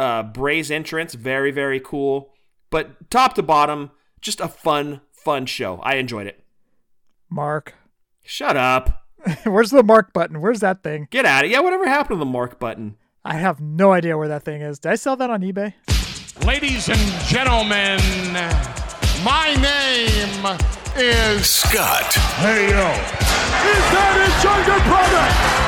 Uh, Bray's entrance, very, very cool. But top to bottom, just a fun, fun show. I enjoyed it. Mark. Shut up. Where's the mark button? Where's that thing? Get out of Yeah, whatever happened to the mark button? I have no idea where that thing is. Did I sell that on eBay? Ladies and gentlemen, my name is Scott. Hey yo. Is that his younger brother?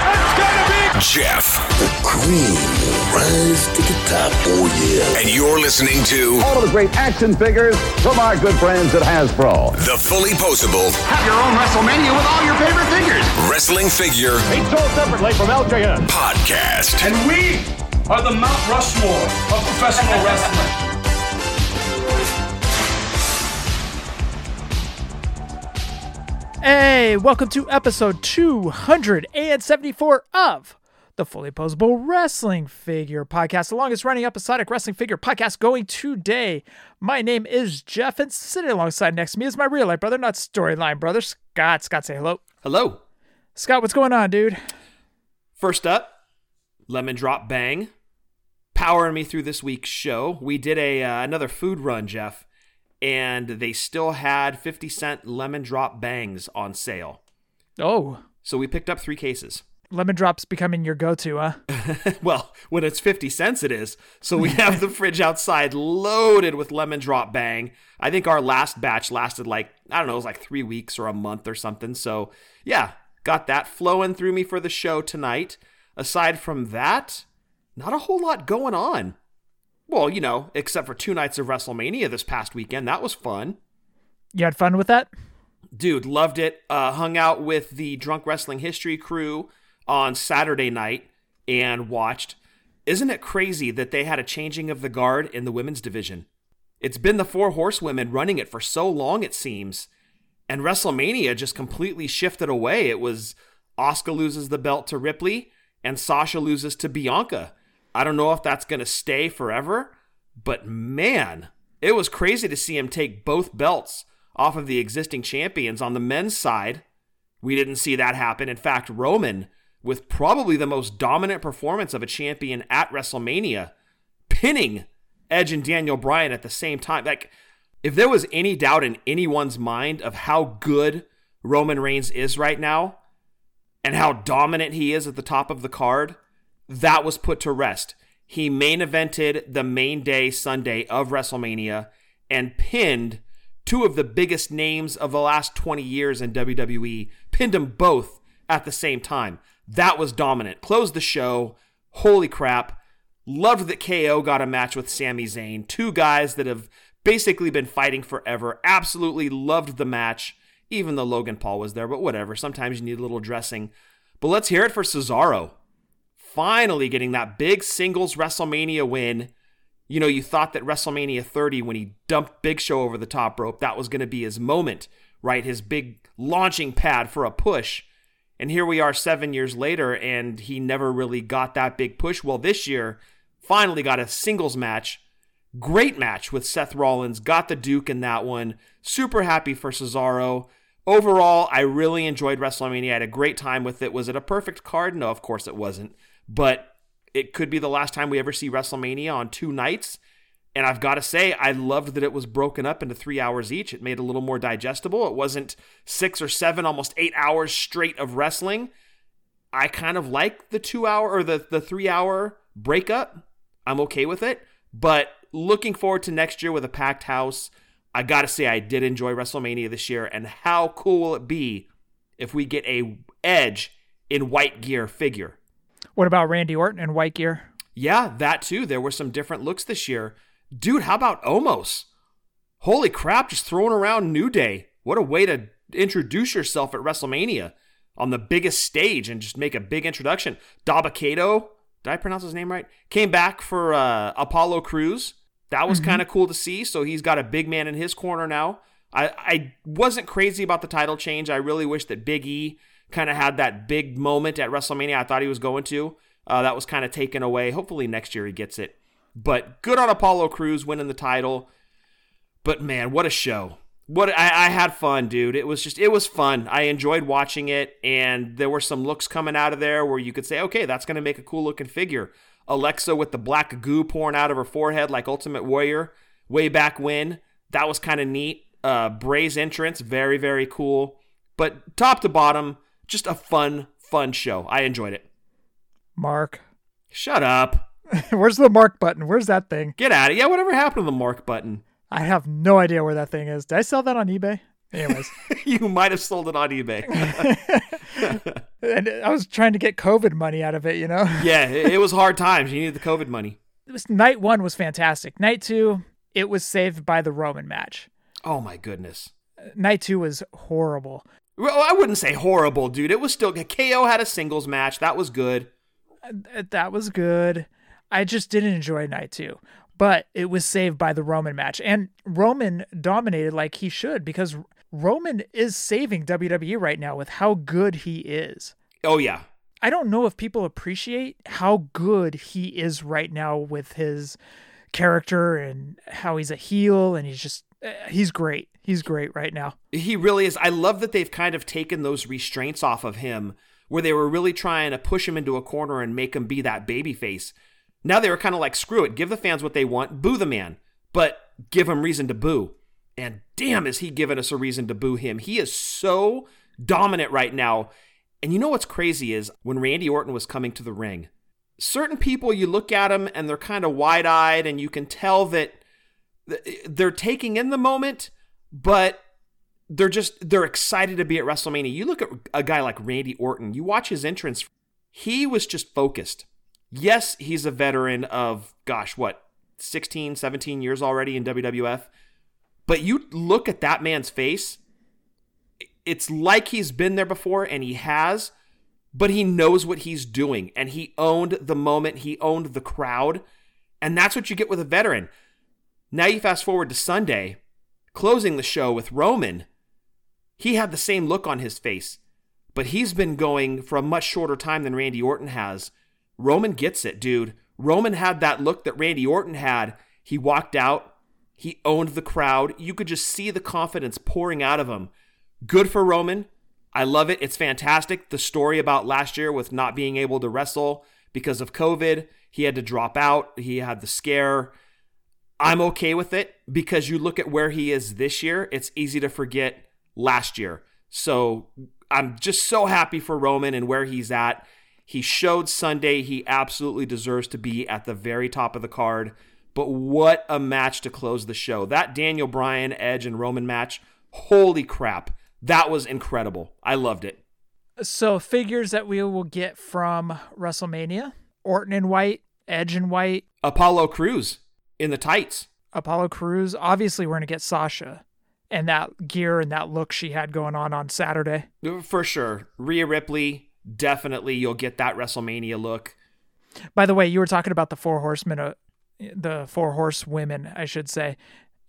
It's gonna be Jeff. The cream will rise to the top. Oh, yeah. And you're listening to all of the great action figures from our good friends at Hasbro. the fully poseable Have your own WrestleMania with all your favorite figures. wrestling figure Each sold separately from LJN. podcast. And we are the Mount Rushmore of professional wrestling. Hey, welcome to episode 274 of the Fully Poseable Wrestling Figure Podcast, the longest running episodic wrestling figure podcast going today. My name is Jeff, and sitting alongside next to me is my real life brother, not storyline brother, Scott. Scott, say hello. Hello. Scott, what's going on, dude? First up, Lemon Drop Bang. Powering me through this week's show. We did a uh, another food run, Jeff, and they still had 50 cent lemon drop bangs on sale. Oh, So we picked up three cases. Lemon drops becoming your go to, huh? well, when it's 50 cents, it is. So we have the fridge outside loaded with lemon drop bang. I think our last batch lasted like, I don't know, it was like three weeks or a month or something. So yeah, got that flowing through me for the show tonight. Aside from that, not a whole lot going on. Well, you know, except for two nights of WrestleMania this past weekend. That was fun. You had fun with that? Dude, loved it. Uh, hung out with the Drunk Wrestling History crew on Saturday night and watched. Isn't it crazy that they had a changing of the guard in the women's division? It's been the four horsewomen running it for so long, it seems. And WrestleMania just completely shifted away. It was Asuka loses the belt to Ripley and Sasha loses to Bianca. I don't know if that's going to stay forever, but man, it was crazy to see him take both belts off of the existing champions on the men's side. We didn't see that happen. In fact, Roman, with probably the most dominant performance of a champion at WrestleMania, pinning Edge and Daniel Bryan at the same time. Like, if there was any doubt in anyone's mind of how good Roman Reigns is right now and how dominant he is at the top of the card, that was put to rest. He main evented the main day Sunday of WrestleMania and pinned two of the biggest names of the last 20 years in WWE, pinned them both at the same time. That was dominant. Closed the show. Holy crap. Loved that KO got a match with Sami Zayn. Two guys that have basically been fighting forever. Absolutely loved the match, even though Logan Paul was there, but whatever. Sometimes you need a little dressing. But let's hear it for Cesaro. Finally getting that big singles WrestleMania win. You know, you thought that WrestleMania 30, when he dumped Big Show over the top rope, that was going to be his moment, right? His big launching pad for a push. And here we are seven years later, and he never really got that big push. Well, this year, finally got a singles match. Great match with Seth Rollins. Got the Duke in that one. Super happy for Cesaro. Overall, I really enjoyed WrestleMania. I had a great time with it. Was it a perfect card? No, of course it wasn't. But it could be the last time we ever see WrestleMania on two nights. And I've got to say, I loved that it was broken up into three hours each. It made it a little more digestible. It wasn't six or seven, almost eight hours straight of wrestling. I kind of like the two hour or the, the three hour breakup. I'm okay with it. But looking forward to next year with a packed house, I got to say, I did enjoy WrestleMania this year. And how cool will it be if we get a Edge in white gear figure? What about Randy Orton in white gear? Yeah, that too. There were some different looks this year. Dude, how about Omos? Holy crap, just throwing around New Day. What a way to introduce yourself at WrestleMania on the biggest stage and just make a big introduction. Dabba-Kato, did I pronounce his name right? Came back for uh, Apollo Crews. That was kind of cool to see. So he's got a big man in his corner now. I, I wasn't crazy about the title change. I really wish that Big E kind of had that big moment at WrestleMania I thought he was going to. Uh, that was kind of taken away. Hopefully next year he gets it. But good on Apollo Crews winning the title. But man, what a show. What I, I had fun, dude. It was just it was fun. I enjoyed watching it, and there were some looks coming out of there where you could say, okay, that's gonna make a cool looking figure. Alexa with the black goo pouring out of her forehead like Ultimate Warrior way back when. That was kind of neat. Uh, Bray's entrance, very, very cool. But top to bottom, just a fun, fun show. I enjoyed it. Mark. Shut up. Where's the mark button? Where's that thing? Get out of Yeah, whatever happened to the mark button? I have no idea where that thing is. Did I sell that on eBay? Anyways. you might have sold it on eBay. and I was trying to get COVID money out of it, you know? yeah, it, it was hard times. You needed the COVID money. It was, night one was fantastic. Night two, it was saved by the Roman match. Oh my goodness. Night two was horrible. Well, I wouldn't say horrible, dude. It was still KO had a singles match. That was good. Uh, That was good. I just didn't enjoy night two. But it was saved by the Roman match. And Roman dominated like he should because Roman is saving WWE right now with how good he is. Oh yeah. I don't know if people appreciate how good he is right now with his character and how he's a heel and he's just uh, he's great. He's great right now. He really is. I love that they've kind of taken those restraints off of him where they were really trying to push him into a corner and make him be that baby face. Now they were kind of like, screw it, give the fans what they want, boo the man, but give him reason to boo. And damn, is he giving us a reason to boo him? He is so dominant right now. And you know what's crazy is when Randy Orton was coming to the ring, certain people, you look at them and they're kind of wide eyed, and you can tell that they're taking in the moment, but they're just they're excited to be at WrestleMania. You look at a guy like Randy Orton, you watch his entrance, he was just focused. Yes, he's a veteran of gosh, what, 16, 17 years already in WWF. But you look at that man's face, it's like he's been there before and he has, but he knows what he's doing and he owned the moment, he owned the crowd. And that's what you get with a veteran. Now you fast forward to Sunday, closing the show with Roman. He had the same look on his face, but he's been going for a much shorter time than Randy Orton has. Roman gets it, dude. Roman had that look that Randy Orton had. He walked out, he owned the crowd. You could just see the confidence pouring out of him. Good for Roman. I love it. It's fantastic. The story about last year with not being able to wrestle because of COVID, he had to drop out, he had the scare. I'm okay with it because you look at where he is this year, it's easy to forget last year. So I'm just so happy for Roman and where he's at. He showed Sunday he absolutely deserves to be at the very top of the card. But what a match to close the show. That Daniel Bryan, Edge, and Roman match, holy crap. That was incredible. I loved it. So, figures that we will get from WrestleMania Orton in white, Edge in white, Apollo Crews in the tights. Apollo Crews. Obviously, we're going to get Sasha and that gear and that look she had going on on Saturday. For sure. Rhea Ripley, definitely you'll get that WrestleMania look. By the way, you were talking about the four horsemen, uh, the four horsewomen, I should say.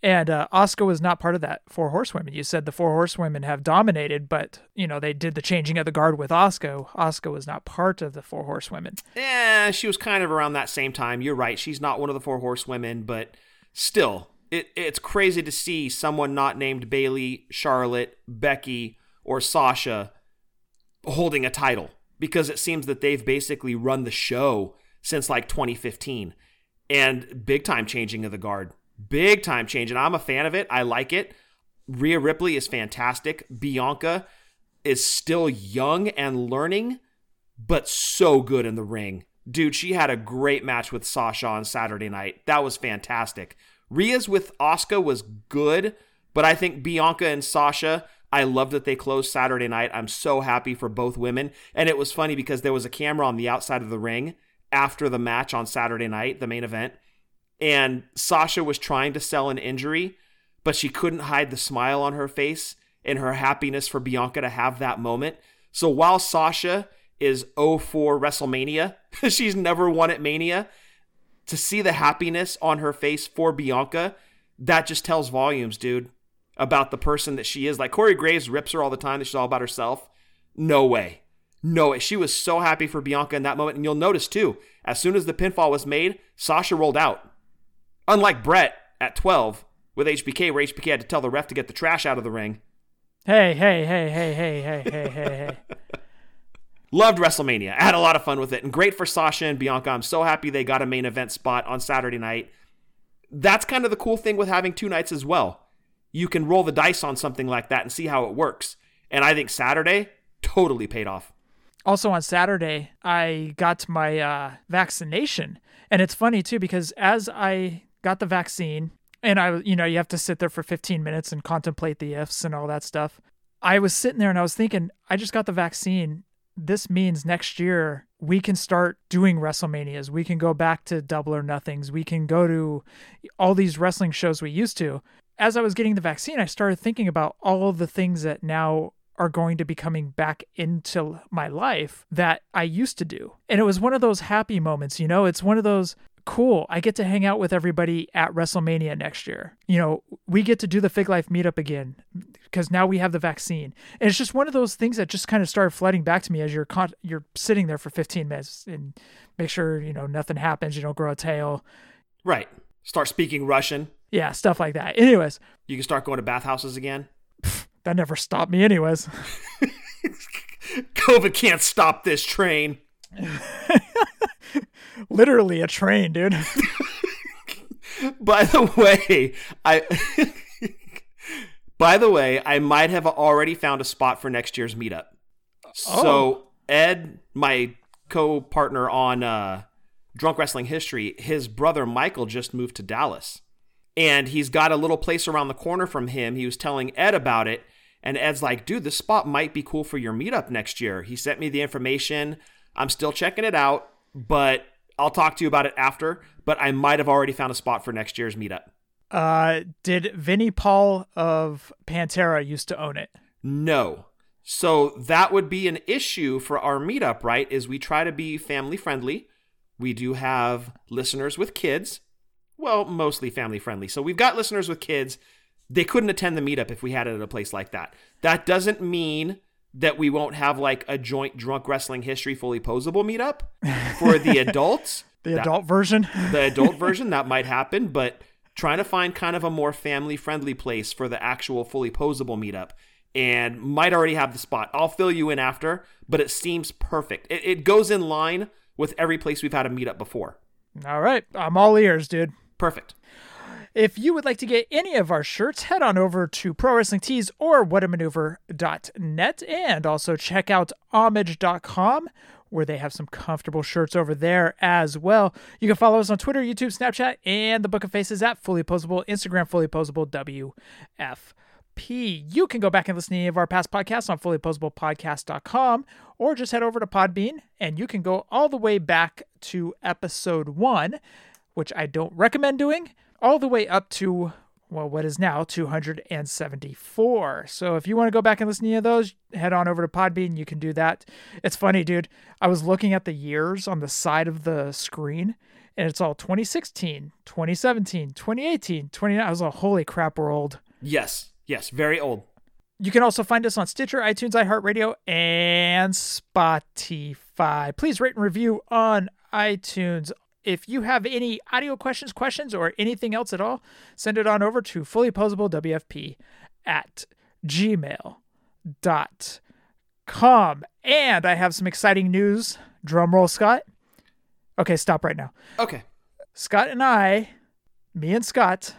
And uh, Oscar was not part of that four horsewomen. You said the four horsewomen have dominated, but you know they did the changing of the guard with Oscar. Oscar was not part of the four horsewomen. Yeah, she was kind of around that same time. You're right. She's not one of the four horsewomen, but still, it, it's crazy to see someone not named Bayley, Charlotte, Becky, or Sasha holding a title because it seems that they've basically run the show since like 2015 and big time changing of the guard. Big time change. And I'm a fan of it. I like it. Rhea Ripley is fantastic. Bianca is still young and learning, but so good in the ring. Dude, she had a great match with Sasha on Saturday night. That was fantastic. Rhea's with Asuka was good, but I think Bianca and Sasha, I love that they closed Saturday night. I'm so happy for both women. And it was funny because there was a camera on the outside of the ring after the match on Saturday night, the main event. And Sasha was trying to sell an injury, but she couldn't hide the smile on her face and her happiness for Bianca to have that moment. So while Sasha is 04 WrestleMania, she's never won at Mania, to see the happiness on her face for Bianca, that just tells volumes, dude, about the person that she is. Like Corey Graves rips her all the time that she's all about herself. No way. No way. She was so happy for Bianca in that moment. And you'll notice too, as soon as the pinfall was made, Sasha rolled out. Unlike Bret at 12 with HBK, where HBK had to tell the ref to get the trash out of the ring. Hey, hey, hey, hey, hey, hey, hey, hey, hey. Loved WrestleMania. I had a lot of fun with it and great for Sasha and Bianca. I'm so happy they got a main event spot on Saturday night. That's kind of the cool thing with having two nights as well. You can roll the dice on something like that and see how it works. And I think Saturday totally paid off. Also on Saturday, I got my uh, vaccination, and it's funny too because as I got the vaccine, and I, you know, you have to sit there for 15 minutes and contemplate the ifs and all that stuff. I was sitting there and I was thinking, I just got the vaccine. This means next year we can start doing WrestleManias. We can go back to Double or Nothings. We can go to all these wrestling shows we used to. As I was getting the vaccine, I started thinking about all of the things that now are going to be coming back into my life that I used to do. And it was one of those happy moments, you know, it's one of those cool. I get to hang out with everybody at WrestleMania next year. You know, we get to do the Fig Life meetup again because now we have the vaccine. And it's just one of those things that just kind of started flooding back to me as you're con- you're sitting there for 15 minutes and make sure, you know, nothing happens, you don't grow a tail. Right. Start speaking Russian. Yeah, stuff like that. Anyways, You can start going to bathhouses again. that never stopped me anyways. COVID can't stop this train. Literally a train, dude. By the way, I By the way, I might have already found a spot for next year's meetup. So Ed, my co-partner on uh, Drunk Wrestling History, his brother Michael just moved to Dallas, and he's got a little place around the corner from him. He was telling Ed about it, and Ed's like, "Dude, this spot might be cool for your meetup next year." He sent me the information. I'm still checking it out, but I'll talk to you about it after. But I might have already found a spot for next year's meetup. Uh, did Vinnie Paul of Pantera used to own it? No. So that would be an issue for our meetup, right? Is we try to be family friendly. We do have listeners with kids. Well, mostly family friendly. So we've got listeners with kids. They couldn't attend the meetup if we had it at a place like that. That doesn't mean that we won't have like a joint drunk wrestling history fully poseable meetup for the adults. The That- adult version? the adult version that might happen, but trying to find kind of a more family friendly place for the actual fully poseable meetup and might already have the spot. I'll fill you in after, but it seems perfect. It, it goes in line with every place we've had a meetup before. All right. I'm all ears, dude. Perfect. If you would like to get any of our shirts, head on over to Pro Wrestling Tees or whatamaneuver.net and also check out homage.com where they have some comfortable shirts over there as well. You can follow us on Twitter, YouTube, Snapchat, and the Book of Faces at Fully Poseable, Instagram, Fully Poseable, WFP. You can go back and listen to any of our past podcasts on fullyposeablepodcast.com or just head over to Podbean and you can go all the way back to episode one which I don't recommend doing, all the way up to, well, what is now 274. So if you want to go back and listen to any of those, head on over to Podbean. You can do that. It's funny, dude. I was looking at the years on the side of the screen, and it's all 2016, 2017, 2018, 29. I was like, holy crap, we're old. Yes. Yes. Very old. You can also find us on Stitcher, iTunes, iHeartRadio, and Spotify. Please rate and review on iTunes. If you have any audio questions, questions, or anything else at all, send it on over to fullyposeablewfp at gmail.com. And I have some exciting news. Drum roll, Scott. Okay, stop right now. Okay. Scott and I, me and Scott,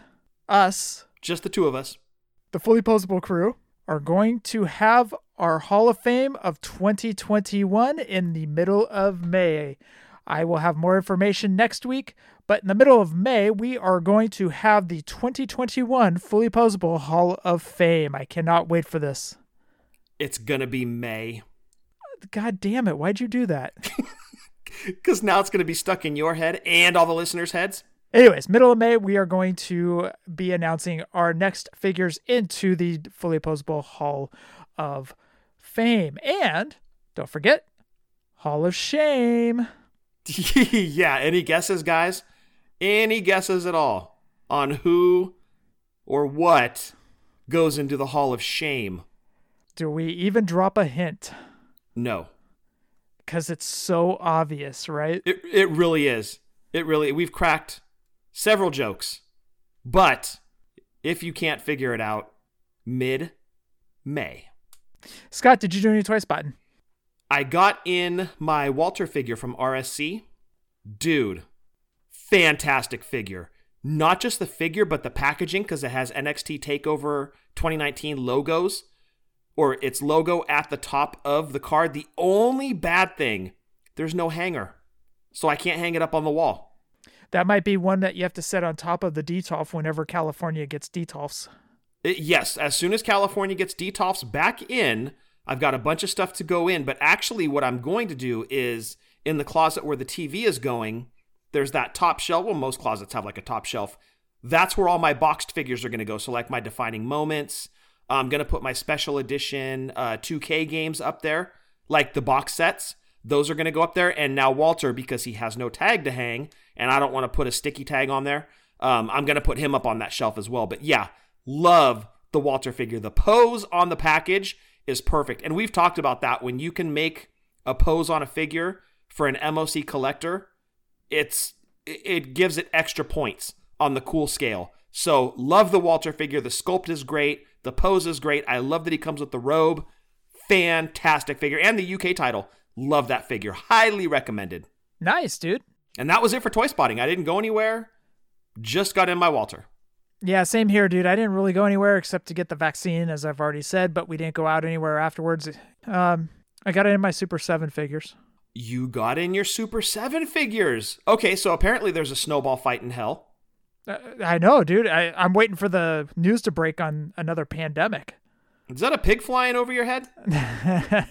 us, Just the two of us. the Fully Poseable crew are going to have our Hall of Fame of 2021 in the middle of May. I will have more information next week, but in the middle of May, we are going to have the 2021 Fully Poseable Hall of Fame. I cannot wait for this. It's going to be May. God damn it, why'd you do that? Because now it's going to be stuck in your head and all the listeners' heads. Anyways, middle of May, we are going to be announcing our next figures into the Fully Poseable Hall of Fame. And don't forget, Hall of Shame. yeah. Any guesses, guys? Any guesses at all on who or what goes into the Hall of Shame? Do we even drop a hint? No. Because it's so obvious, right? It it really is. It really we've cracked several jokes. But if you can't figure it out, mid May. Scott, did you do any toy spotting? I got in my Walter figure from RSC. Dude, fantastic figure. Not just the figure, but the packaging because it has NXT TakeOver 2019 logos or its logo at the top of the card. The only bad thing, there's no hanger. So I can't hang it up on the wall. That might be one that you have to set on top of the Detolf whenever California gets Detolfs. It- uh, yes, as soon as California gets Detolfs back in, I've got a bunch of stuff to go in. But actually, what I'm going to do is in the closet where the TV is going, there's that top shelf. Well, most closets have like a top shelf. That's where all my boxed figures are going to go. So, like my defining moments, I'm going to put my special edition uh, 2K games up there, like the box sets. Those are going to go up there. And now, Walter, because he has no tag to hang, and I don't want to put a sticky tag on there, um, I'm going to put him up on that shelf as well. But yeah, love the Walter figure. The pose on the package is perfect. And we've talked about that when you can make a pose on a figure for an MOC collector, it's it gives it extra points on the cool scale. So love the Walter figure. The sculpt is great. The pose is great. I love that he comes with the robe. Fantastic figure. And the UK title. Love that figure. Highly recommended. Nice, dude. And that was it for toy spotting. I didn't go anywhere. Just got in my Walter. Yeah, same here, dude. I didn't really go anywhere except to get the vaccine, as I've already said, but we didn't go out anywhere afterwards. Um, I got it in my Super 7 figures. You got in your Super 7 figures. Okay, so apparently there's a snowball fight in hell. Uh, I know, dude. I, I'm waiting for the news to break on another pandemic. Is that a pig flying over your head?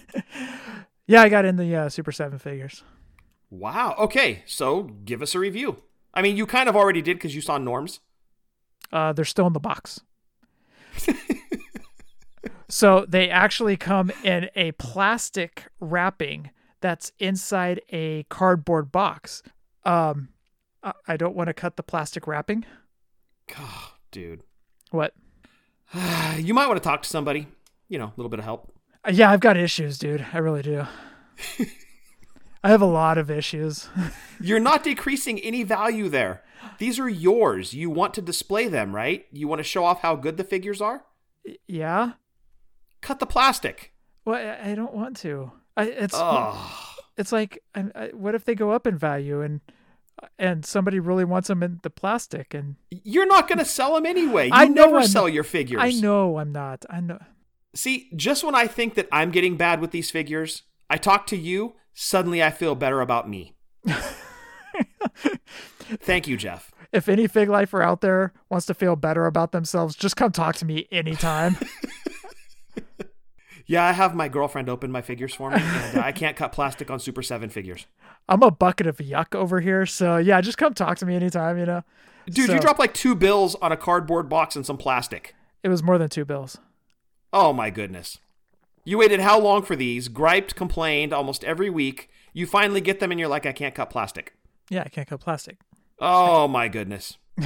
Yeah, I got in the uh, Super 7 figures. Wow. Okay, so give us a review. I mean, you kind of already did because you saw Norms. Uh, they're still in the box. so they actually come in a plastic wrapping that's inside a cardboard box. Um, I- don't want to cut the plastic wrapping. God, dude. What? You might want to talk to somebody. You know, a little bit of help. Uh, Yeah, I've got issues, dude. I really do. I have a lot of issues. You're not decreasing any value there. These are yours. You want to display them, right? You want to show off how good the figures are? yeah. Cut the plastic. Well, I don't want to. I, it's Oh, it's like, I, I, uh, what if they go up in value and and somebody really wants them in the plastic and you're not going to sell them anyway. You I never I'm- sell your figures. I know I'm not. I know. See, just when I think that I'm getting bad with these figures, I talk to you, suddenly I feel better about me. Thank you, Jeff. If any fig lifer out there wants to feel better about themselves, just come talk to me anytime. Yeah, I have my girlfriend open my figures for me, and uh, I can't cut plastic on Super 7 figures. I'm a bucket of yuck over here, so yeah, just come talk to me anytime. You know, Dude, So- you dropped like two bills on a cardboard box and some plastic. it was more than two bills. Oh my goodness. You waited how long for these? Griped, complained almost every week. You finally get them and you're like, I can't cut plastic. Yeah, I can't cut plastic. Oh my goodness.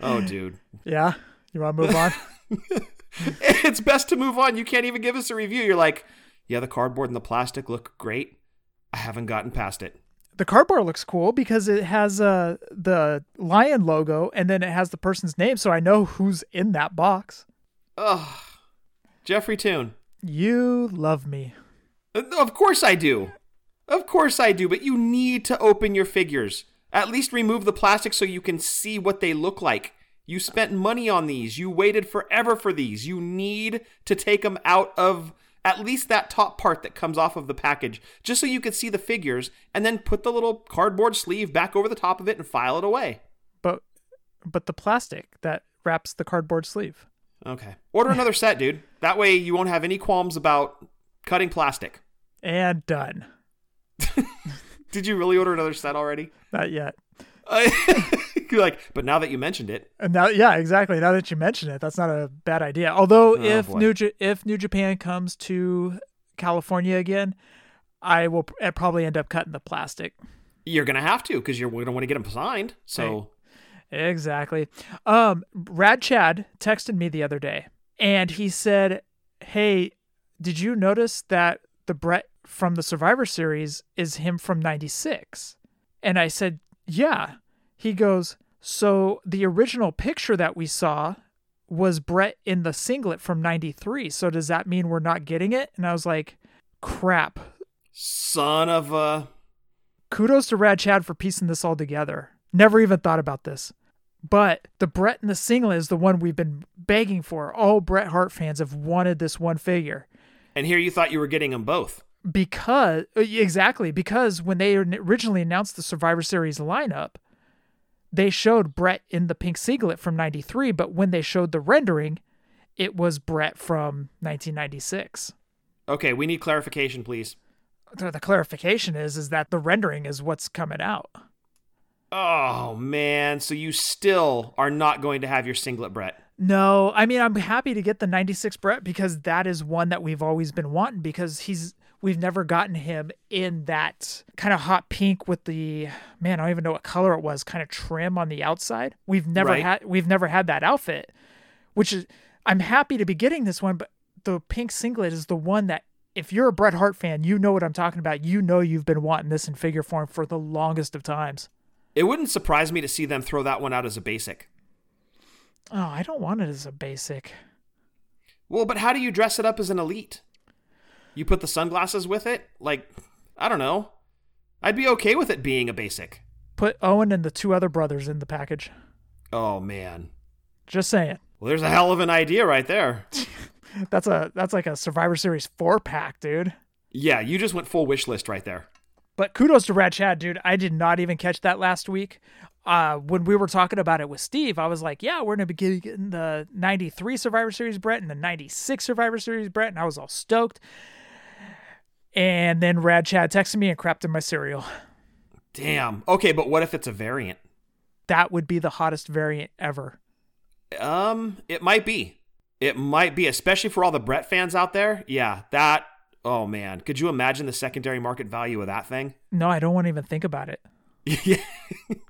oh, dude. Yeah, you want to move on? It's best to move on. You can't even give us a review. You're like, yeah, the cardboard and the plastic look great. I haven't gotten past it. the cardboard looks cool because it has uh the lion logo and then it has the person's name, so I know who's in that box. Ugh. Jeffrey Toon. You love me. Uh, of course I do. Of course I do, but you need to open your figures. At least remove the plastic so you can see what they look like. You spent money on these. You waited forever for these. You need to take them out of at least that top part that comes off of the package just so you can see the figures and then put the little cardboard sleeve back over the top of it and file it away. But but the plastic that wraps the cardboard sleeve. Okay. Order another set, dude. That way you won't have any qualms about cutting plastic. And done. Did you really order another set already? Not yet. You're like, but now that you mentioned it, And now, yeah, exactly. Now that you mention it, that's not a bad idea. Although, oh, if boy. New Ja- if New Japan comes to California again, I will probably end up cutting the plastic. you're gonna have to because you're gonna want to get them signed. So Exactly. Um, Rad Chad texted me the other day, and he said, "Hey, did you notice that the Bret from the Survivor Series is him from '96?" And I said, "Yeah." He goes, "So the original picture that we saw was Bret in the singlet from '93. So does that mean we're not getting it?" And I was like, crap. Son of a. Kudos to Rad Chad for piecing this all together. Never even thought about this. But the Bret and the singlet is the one we've been begging for. All Bret Hart fans have wanted this one figure. And here you thought you were getting them both. Because, uh, exactly, because when they originally announced the Survivor Series lineup, they showed Bret in the pink singlet from 93, but when they showed the rendering, it was Bret from 1996. Okay, we need clarification, please. The the clarification is is that the rendering is what's coming out. Oh, man. So you still are not going to have your singlet, Bret. No, I mean I'm happy to get the 96 Bret because that is one that we've always been wanting because he's we've never gotten him in that kind of hot pink with the man, I don't even know what color it was, kind of trim on the outside. We've never Right. had we've never had that outfit, which is I'm happy to be getting this one, but the pink singlet is the one that if you're a Bret Hart fan, you know what I'm talking about. You know you've been wanting this in figure form for the longest of times. It wouldn't surprise me to see them throw that one out as a basic. Oh, I don't want it as a basic. Well, but how do you dress it up as an elite? You put the sunglasses with it? Like, I don't know. I'd be okay with it being a basic. Put Owen and the two other brothers in the package. Oh, man. Just saying. Well, there's a hell of an idea right there. That's a that's like a Survivor Series four pack, dude. Yeah, you just went full wish list right there. But kudos to Rad Chad, dude. I did not even catch that last week. Uh, when we were talking about it with Steve, I was like, "Yeah, we're gonna be getting the '93 Survivor Series Bret and the '96 Survivor Series Bret," and I was all stoked. And then Rad Chad texted me and crapped in my cereal. Damn. Okay, but what if it's a variant? That would be the hottest variant ever. Um, it might be. It might be, especially for all the Bret fans out there. Yeah, that. Oh man, could you imagine the secondary market value of that thing? No, I don't want to even think about it. yeah.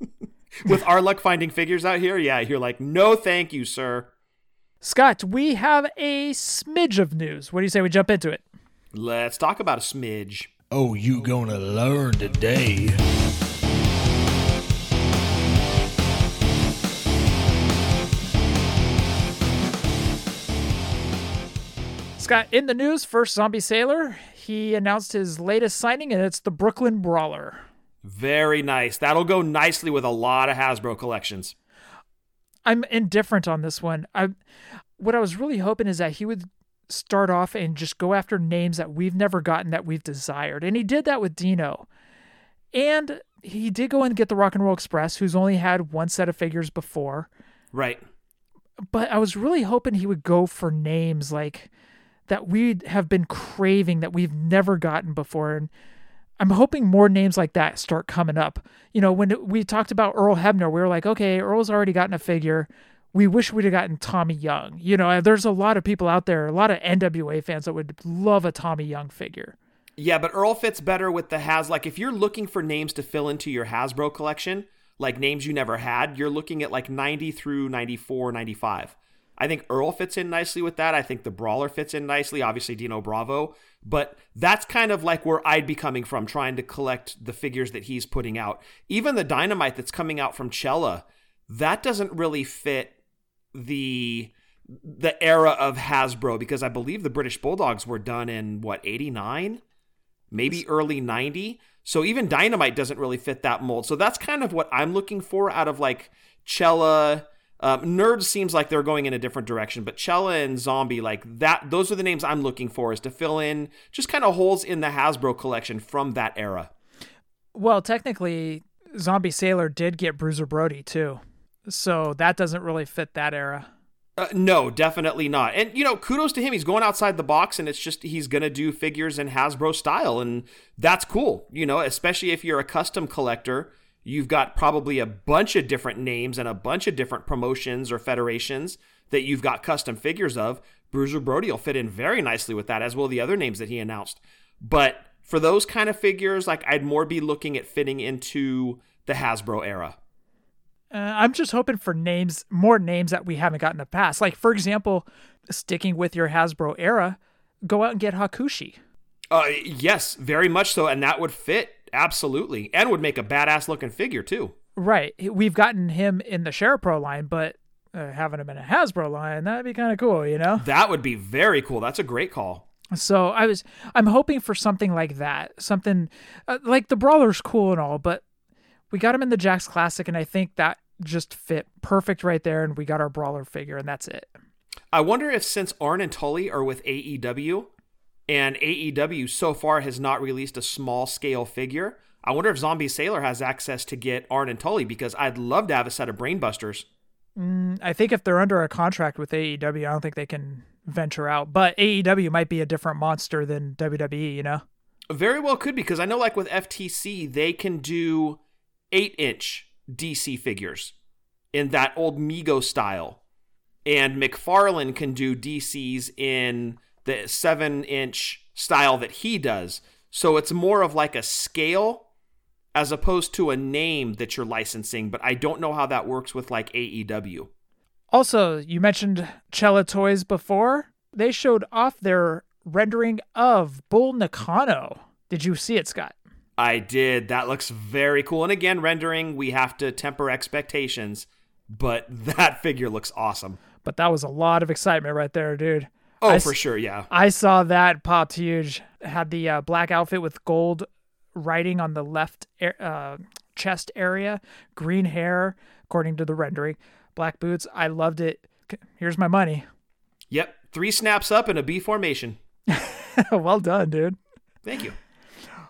With our luck finding figures out here, yeah, you're like, no, thank you, sir. Scott, we have a smidge of news. What do you say we jump into it? Let's talk about a smidge. Oh, you gonna learn today. Scott, in the news, first Zombie Sailor, he announced his latest signing, and it's the Brooklyn Brawler. Very nice. That'll go nicely with a lot of Hasbro collections. I'm indifferent on this one. I, what I was really hoping is that he would start off and just go after names that we've never gotten that we've desired, and he did that with Dino. And he did go and get the Rock and Roll Express, who's only had one set of figures before. Right. but I was really hoping he would go for names like that we have been craving that we've never gotten before. And I'm hoping more names like that start coming up. You know, when we talked about Earl Hebner, we were like, okay, Earl's already gotten a figure. We wish we'd have gotten Tommy Young. You know, there's a lot of people out there, a lot of NWA fans that would love a Tommy Young figure. Yeah, but Earl fits better with the Has. Like, if you're looking for names to fill into your Hasbro collection, like names you never had, you're looking at like 90 through 94, 95. I think Earl fits in nicely with that. I think the Brawler fits in nicely, obviously Dino Bravo. But that's kind of like where I'd be coming from, trying to collect the figures that he's putting out. Even the Dynamite that's coming out from Chella, that doesn't really fit the the era of Hasbro because I believe the British Bulldogs were done in what 89, maybe early 90. So even Dynamite doesn't really fit that mold. So that's kind of what I'm looking for out of like Chella. Um, Nerd seems like they're going in a different direction, but Chella and Zombie, like that, those are the names I'm looking for is to fill in just kind of holes in the Hasbro collection from that era. Well, technically, Zombie Sailor did get Bruiser Brody too. So that doesn't really fit that era. Uh, no, definitely not. And you know, kudos to him. He's going outside the box, and it's just he's gonna do figures in Hasbro style, and that's cool. You know, especially if you're a custom collector, you've got probably a bunch of different names and a bunch of different promotions or federations that you've got custom figures of. Bruiser Brody will fit in very nicely with that, as will the other names that he announced. But for those kind of figures, like I'd more be looking at fitting into the Hasbro era. Uh, I'm just hoping for names, more names that we haven't gotten in the past. Like, for example, sticking with your Hasbro era, go out and get Hakushi. Uh, yes, very much so, and that would fit absolutely, and would make a badass looking figure too. Right. We've gotten him in the Share Pro line, but uh, having him in a Hasbro line, that'd be kind of cool, you know? That would be very cool. That's a great call. So I was I'm hoping for something like that, something uh, like the brawler's cool and all, but we got him in the Jakks Classic, and I think that just fit perfect right there, and we got our brawler figure, and that's it. I wonder if since Arn and Tully are with AEW, and AEW so far has not released a small scale figure, I wonder if Zombie Sailor has access to get Arn and Tully because I'd love to have a set of Brainbusters. Mm, I think if they're under a contract with AEW, I don't think they can venture out. But AEW might be a different monster than WWE, you know? Very well could because I know like with FTC, they can do eight inch DC figures in that old Mego style. And McFarlane can do DCs in the seven inch style that he does. So it's more of like a scale as opposed to a name that you're licensing, but I don't know how that works with like AEW. Also, you mentioned Chella Toys before. They showed off their rendering of Bull Nakano. Did you see it, Scott? I did. That looks very cool. And again, rendering, we have to temper expectations, but that figure looks awesome. But that was a lot of excitement right there, dude. Oh, I for sure, yeah. I saw that popped huge. Had the uh, black outfit with gold writing on the left uh, chest area, green hair, according to the rendering, black boots. I loved it. Here's my money. Yep, three snaps up in a B formation. well done, dude. Thank you.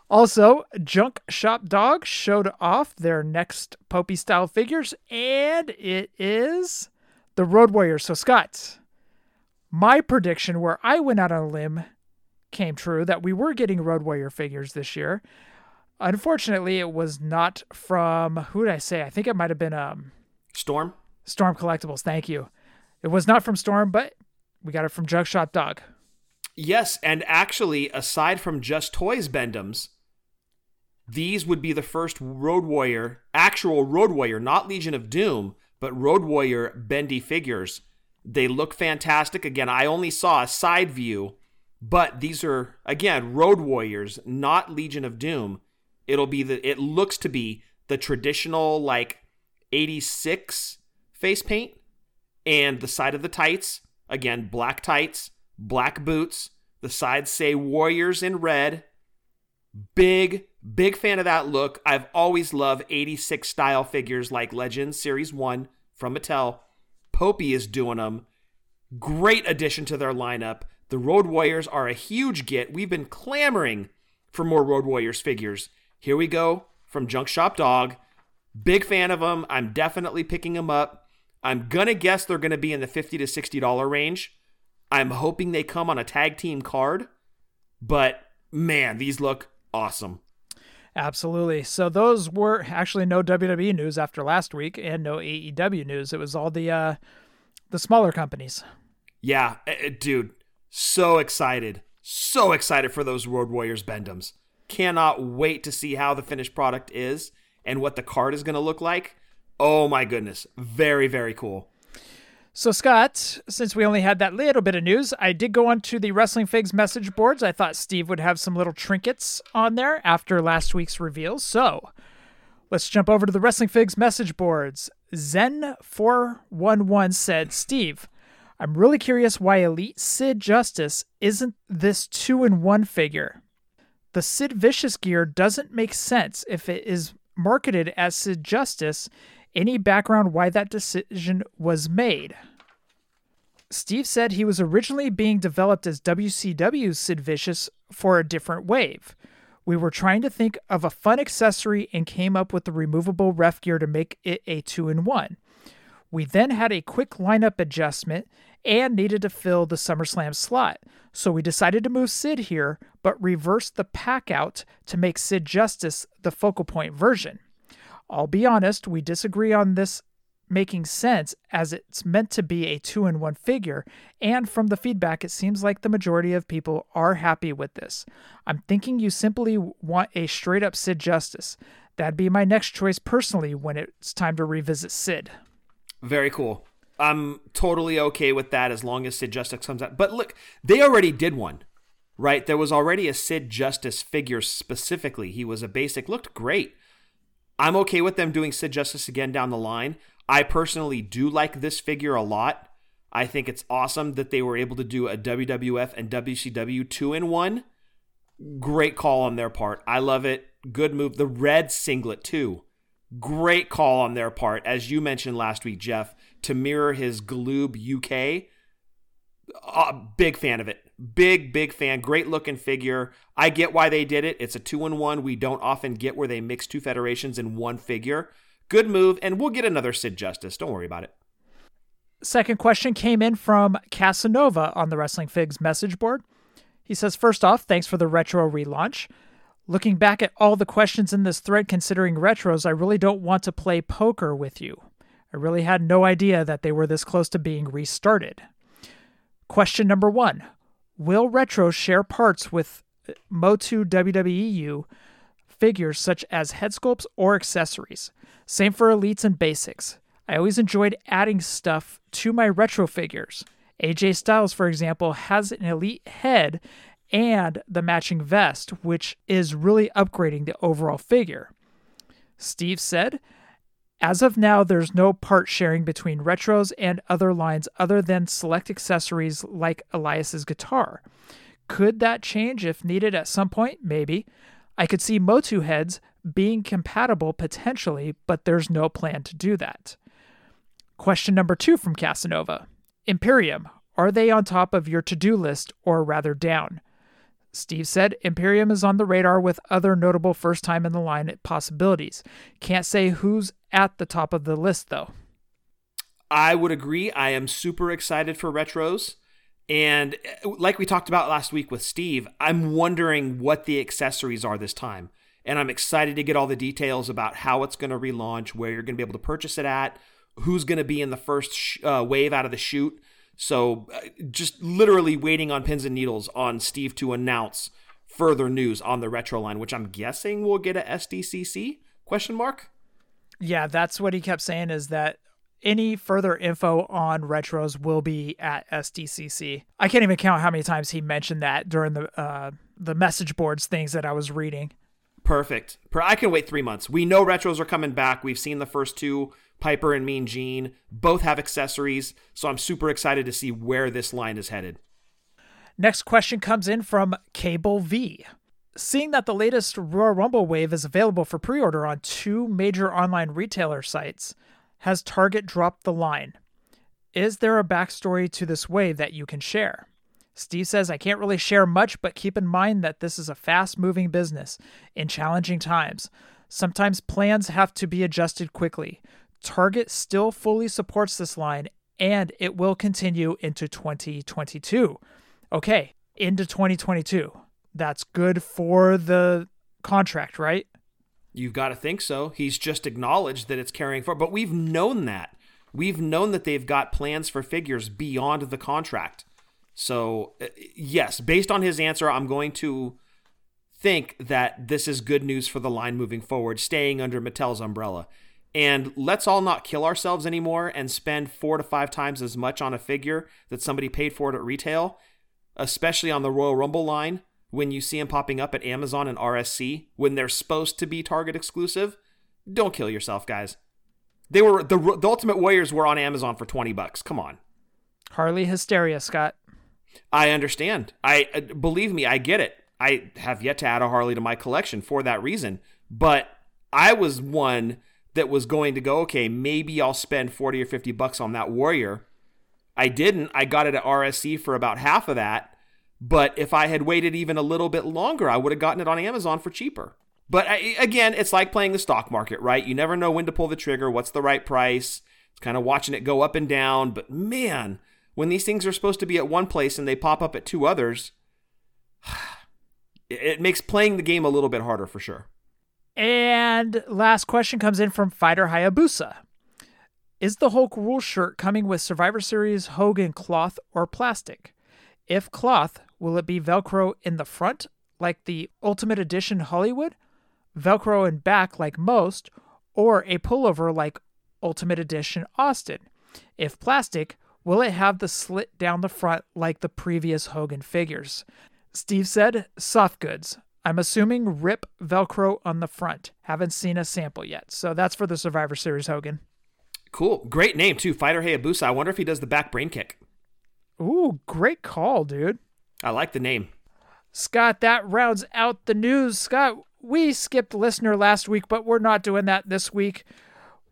Also, Junk Shop Dog showed off their next Popy style figures, and it is the Road Warrior. So, Scott, my prediction where I went out on a limb came true that we were getting Road Warrior figures this year. Unfortunately, it was not from who did I say? I think it might have been um, Storm? Storm Collectibles. Thank you. It was not from Storm, but we got it from Junk Shop Dog. Yes, and actually, aside from just Toys Bend-Ems, these would be the first Road Warrior, actual Road Warrior, not Legion of Doom, but Road Warrior bendy figures. They look fantastic. Again, I only saw a side view, but these are again Road Warriors, not Legion of Doom. It'll be the it looks to be the traditional like 86 face paint and the side of the tights, again, black tights, black boots. The sides say Warriors in red. Big, big fan of that look. I've always loved 86 style figures like Legends Series 1 from Mattel. Popy is doing them. Great addition to their lineup. The Road Warriors are a huge get. We've been clamoring for more Road Warriors figures. Here we go from Junk Shop Dog. Big fan of them. I'm definitely picking them up. I'm going to guess they're going to be in the 50 to $60 range. I'm hoping they come on a tag team card, but man, these look awesome. Absolutely. So those were actually no WWE news after last week and no AEW news. It was all the uh the smaller companies. Yeah, eh, eh, dude, so excited. So excited for those Road Warriors Bend-Ems. Cannot wait to see how the finished product is and what the card is going to look like. Oh my goodness. Very, very cool. So Scott, since we only had that little bit of news, I did go onto the Wrestling Figs message boards. I thought Steve would have some little trinkets on there after last week's reveals. So let's jump over to the Wrestling Figs message boards. Zen411 said, Steve, I'm really curious why Elite Sid Justice isn't this two in one figure. The Sid Vicious gear doesn't make sense if it is marketed as Sid Justice. Any background why that decision was made? Steve said he was originally being developed as WCW's Sid Vicious for a different wave. We were trying to think of a fun accessory and came up with the removable ref gear to make it a two in one. We then had a quick lineup adjustment and needed to fill the SummerSlam slot, so we decided to move Sid here, but reverse the pack out to make Sid Justice the focal point version. I'll be honest, we disagree on this making sense as it's meant to be a two in one figure, and from the feedback, it seems like the majority of people are happy with this. I'm thinking you simply want a straight up Sid Justice. That'd be my next choice personally when it's time to revisit Sid. Very cool. I'm totally okay with that as long as Sid Justice comes out. But look, they already did one, right? There was already a Sid Justice figure specifically. He was a basic, looked great. I'm okay with them doing Sid Justice again down the line. I personally do like this figure a lot. I think it's awesome that they were able to do a WWF and WCW two in one. Great call on their part. I love it. Good move. The red singlet, too. Great call on their part, as you mentioned last week, Jeff, to mirror his Galoob UK. Uh, big fan of it. Big, big fan. Great looking figure. I get why they did it. It's a two in one. We don't often get where they mix two federations in one figure. Good move, and we'll get another Sid Justice. Don't worry about it. Second question came in from Casanova on the Wrestling Figs message board. He says, First off, thanks for the retro relaunch. Looking back at all the questions in this thread considering retros, I really don't want to play poker with you. I really had no idea that they were this close to being restarted. Question number one Will Retro share parts with Motu WWEU figures such as head sculpts or accessories? Same for elites and basics. I always enjoyed adding stuff to my retro figures. AJ Styles, for example, has an elite head and the matching vest, which is really upgrading the overall figure. Steve said, as of now, there's no part sharing between retros and other lines other than select accessories like Elias's guitar. Could that change if needed at some point? Maybe. I could see Motu heads being compatible potentially, but there's no plan to do that. Question number two from Casanova Imperium, are they on top of your to do list or rather down? Steve said Imperium is on the radar with other notable first time in the line possibilities. Can't say who's at the top of the list though. I would agree. I am super excited for retros. And uh, like we talked about last week with Steve, I'm wondering what the accessories are this time. And I'm excited to get all the details about how it's going to relaunch, where you're going to be able to purchase it at, who's going to be in the first sh- uh, wave out of the chute. So uh, just literally waiting on pins and needles on Steve to announce further news on the retro line, which I'm guessing will get a SDCC question mark. Yeah, that's what he kept saying is that any further info on retros will be at SDCC. I can't even count how many times he mentioned that during the uh, the message boards things that I was reading. Perfect. I can wait three months. We know retros are coming back. We've seen the first two Piper and Mean Gene both have accessories, so I'm super excited to see where this line is headed. Next question comes in from Cable V. Seeing that the latest Royal Rumble wave is available for pre order on two major online retailer sites, has Target dropped the line? Is there a backstory to this wave that you can share? Steve says, I can't really share much, but keep in mind that this is a fast moving business in challenging times. Sometimes plans have to be adjusted quickly. Target still fully supports this line and it will continue into 2022. Okay, into 2022. That's good for the contract, right? You've got to think so. He's just acknowledged that it's carrying forward, but we've known that. We've known that they've got plans for figures beyond the contract. So, uh, yes, based on his answer, I'm going to think that this is good news for the line moving forward, staying under Mattel's umbrella. And let's all not kill ourselves anymore and spend four to five times as much on a figure that somebody paid for it at retail, especially on the Royal Rumble line when you see them popping up at Amazon and RSC when they're supposed to be Target exclusive. Don't kill yourself, guys. They were the, the Ultimate Warriors were on Amazon for 20 bucks. Come on. Harley hysteria, Scott. I understand. I uh, believe me, I get it. I have yet to add a Harley to my collection for that reason, but I was one that was going to go, okay, maybe I'll spend 40 or 50 bucks on that Warrior. I didn't. I got it at RSC for about half of that. But if I had waited even a little bit longer, I would have gotten it on Amazon for cheaper. But I, again, it's like playing the stock market, right? You never know when to pull the trigger, what's the right price. It's kind of watching it go up and down. But man, when these things are supposed to be at one place and they pop up at two others, it makes playing the game a little bit harder for sure. And last question comes in from Fighter Hayabusa. Is the Hulk Rule shirt coming with Survivor Series Hogan cloth or plastic? If cloth, will it be Velcro in the front like the Ultimate Edition Hollywood, Velcro in back like most, or a pullover like Ultimate Edition Austin? If plastic, will it have the slit down the front like the previous Hogan figures? Steve said, soft goods. I'm assuming rip Velcro on the front. Haven't seen a sample yet. So that's for the Survivor Series Hogan. Cool. Great name, too. Fighter Hayabusa. I wonder if he does the back brain kick. Ooh, great call, dude. I like the name. Scott, that rounds out the news. Scott, we skipped listener last week, but we're not doing that this week.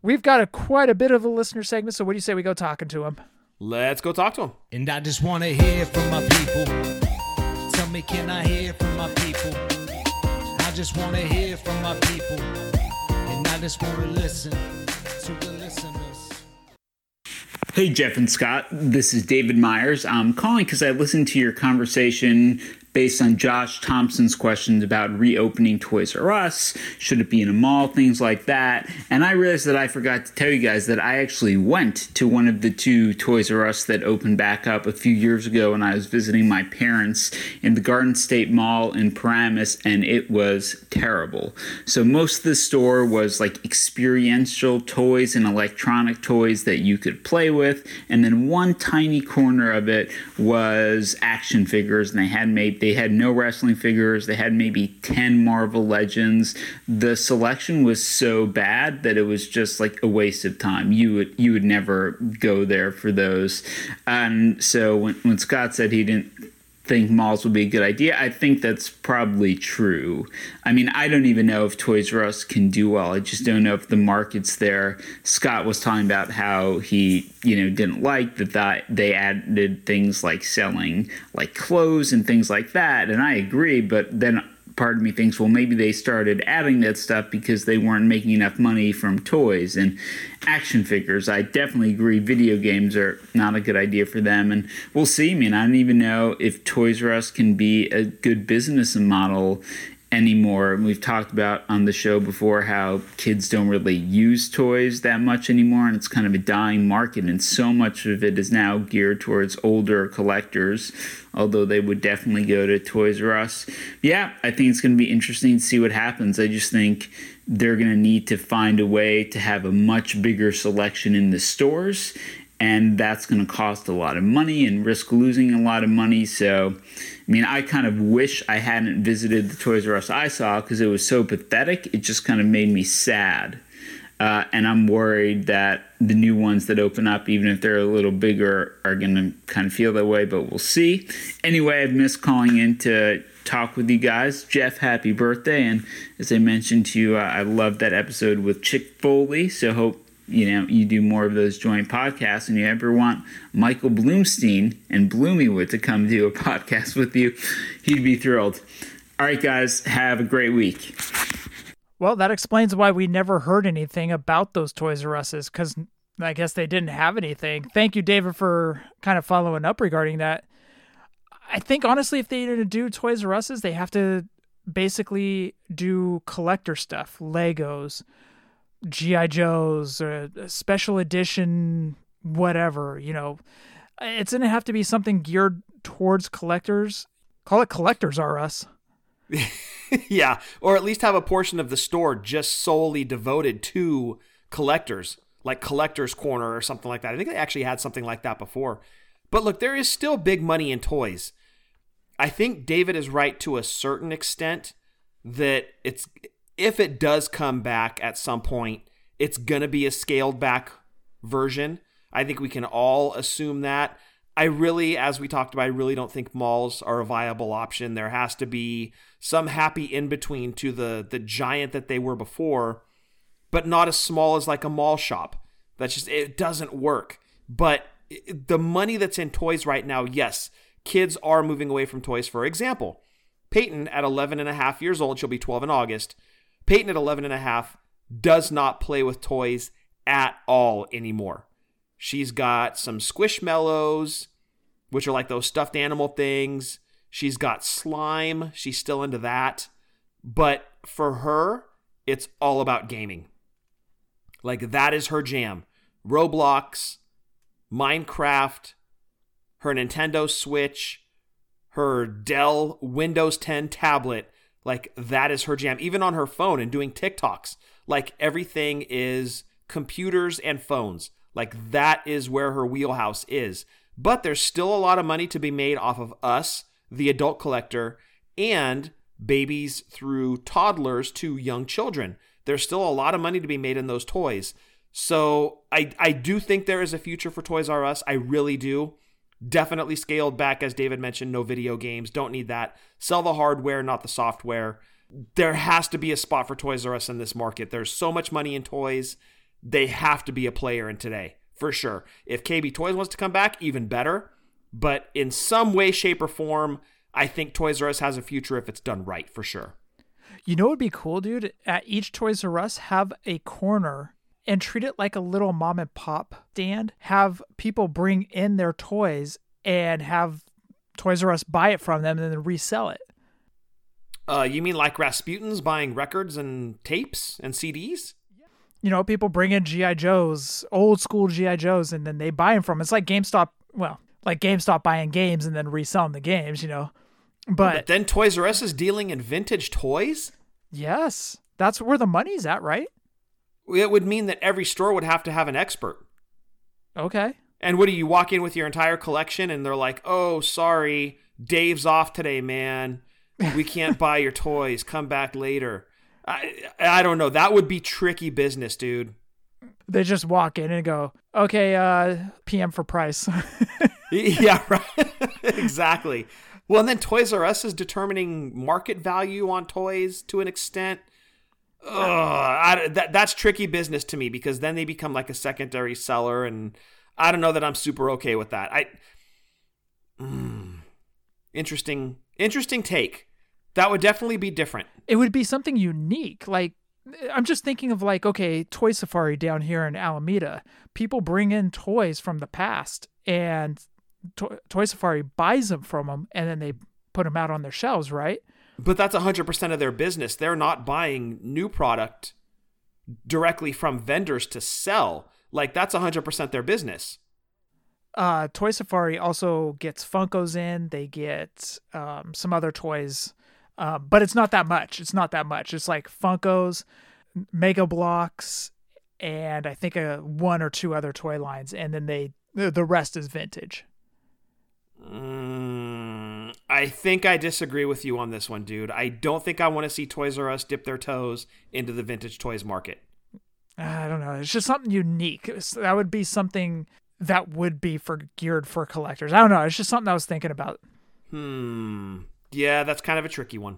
We've got a quite a bit of a listener segment, so what do you say we go talking to him? Let's go talk to him. And I just want to hear from my people. Tell me, can I hear from my people? I just want to hear from my people. And I just want to listen to the listeners. Hey, Jef and Scott. This is David Myers. I'm calling because I listened to your conversation based on Josh Thompson's questions about reopening Toys R Us. Should it be in a mall? Things like that. And I realized that I forgot to tell you guys that I actually went to one of the two Toys R Us that opened back up a few years ago when I was visiting my parents in the Garden State Mall in Paramus, and it was terrible. So most of the store was like experiential toys and electronic toys that you could play with, and then one tiny corner of it was action figures, and they had made they had no wrestling figures. They had maybe 10 Marvel Legends. The selection was so bad that it was just like a waste of time. You would you would never go there for those. And so when, when Scott said he didn't think malls would be a good idea. I think that's probably true. I mean, I don't even know if Toys R Us can do well. I just don't know if the market's there. Scott was talking about how he, you know, didn't like that, that they added things like selling like clothes and things like that, and I agree, but then part of me thinks, well, maybe they started adding that stuff because they weren't making enough money from toys and action figures. I definitely agree. Video games are not a good idea for them, and we'll see. I mean, I don't even know if Toys R Us can be a good business model anymore. We've talked about on the show before how kids don't really use toys that much anymore, and it's kind of a dying market, and so much of it is now geared towards older collectors, although they would definitely go to Toys R Us. Yeah, I think it's going to be interesting to see what happens. I just think they're going to need to find a way to have a much bigger selection in the stores. And that's going to cost a lot of money and risk losing a lot of money. So, I mean, I kind of wish I hadn't visited the Toys R Us I saw because it was so pathetic. It just kind of made me sad. Uh, and I'm worried that the new ones that open up, even if they're a little bigger, are going to kind of feel that way, but we'll see. Anyway, I've missed calling in to talk with you guys. Jef, happy birthday. And as I mentioned to you, uh, I love that episode with Chick Foley. So hope you know you do more of those joint podcasts and you ever want michael bloomstein and bloomywood to come do a podcast with you he'd be thrilled all right guys have a great week Well, that explains why we never heard anything about those Toys R Us's because I guess they didn't have anything. Thank you, David, for kind of following up regarding that. I think honestly, if they didn't do Toys R Us's, they have to basically do collector stuff, Legos, GI Joes, uh, special edition, whatever. You know, it's gonna have to be something geared towards collectors. Call it Collectors R Us. yeah, or at least have a portion of the store just solely devoted to collectors, like Collector's Corner or something like that. I think they actually had something like that before. But look, there is still big money in toys. I think David is right to a certain extent that it's if it does come back at some point, it's going to be a scaled back version. I think we can all assume that. I really, as we talked about, I really don't think malls are a viable option. There has to be some happy in between to the the giant that they were before, but not as small as like a mall shop. That's just it doesn't work. But the money that's in toys right now, yes, kids are moving away from toys. For example, Peyton at 11 and a half years old, she'll be 12 in August. Peyton at 11 and a half does not play with toys at all anymore. She's got some squishmallows, which are like those stuffed animal things. She's got slime. She's still into that. But for her, it's all about gaming. Like that is her jam. Roblox, Minecraft, her Nintendo Switch, her Dell Windows 10 tablet. Like that is her jam. Even on her phone and doing TikToks. Like everything is computers and phones. Like that is where her wheelhouse is. But there's still a lot of money to be made off of us, the adult collector, and babies through toddlers to young children. There's still a lot of money to be made in those toys. So I I do think there is a future for Toys R Us. I really do. Definitely scaled back, as David mentioned. No video games. Don't need that. Sell the hardware, not the software. There has to be a spot for Toys R Us in this market. There's so much money in toys. They have to be a player in today, for sure. If KB Toys wants to come back, even better. But in some way, shape, or form, I think Toys R Us has a future if it's done right, for sure. You know what would be cool, dude? At each Toys R Us, have a corner and treat it like a little mom and pop stand. Have people bring in their toys and have Toys R Us buy it from them and then resell it. Uh, you mean like Rasputin's buying records and tapes and CDs? You know, people bring in GI Joes, old school GI Joes, and then they buy them from. It's like GameStop. Well, like GameStop buying games and then reselling the games. You know, but, but then Toys R Us is dealing in vintage toys. Yes, that's where the money's at, right? It would mean that every store would have to have an expert. Okay. And what do you walk in with your entire collection and they're like, "Oh, sorry, Dave's off today, man. We can't buy your toys. Come back later." I I don't know. That would be tricky business, dude. They just walk in and go, "Okay, uh PM for price." yeah, right. exactly. Well, and then Toys R Us is determining market value on toys to an extent. Ugh, I, that that's tricky business to me because then they become like a secondary seller, and I don't know that I'm super okay with that. I mm, interesting, interesting take. That would definitely be different. It would be something unique. Like I'm just thinking of like okay, Toy Safari down here in Alameda. People bring in toys from the past, and to- Toy Safari buys them from them, and then they put them out on their shelves, right? But that's 100% of their business. They're not buying new product directly from vendors to sell. Like that's 100% their business. Uh, Toy Safari also gets Funkos in. They get um, some other toys, uh, but it's not that much. It's not that much. It's like Funkos, Mega Bloks, and I think a one or two other toy lines, and then they the rest is vintage. Mm, I think I disagree with you on this one, dude. I don't think I want to see Toys R Us dip their toes into the vintage toys market. I don't know. It's just something unique. That would be something that would be for geared for collectors. I don't know. It's just something I was thinking about. Hmm. Yeah, that's kind of a tricky one.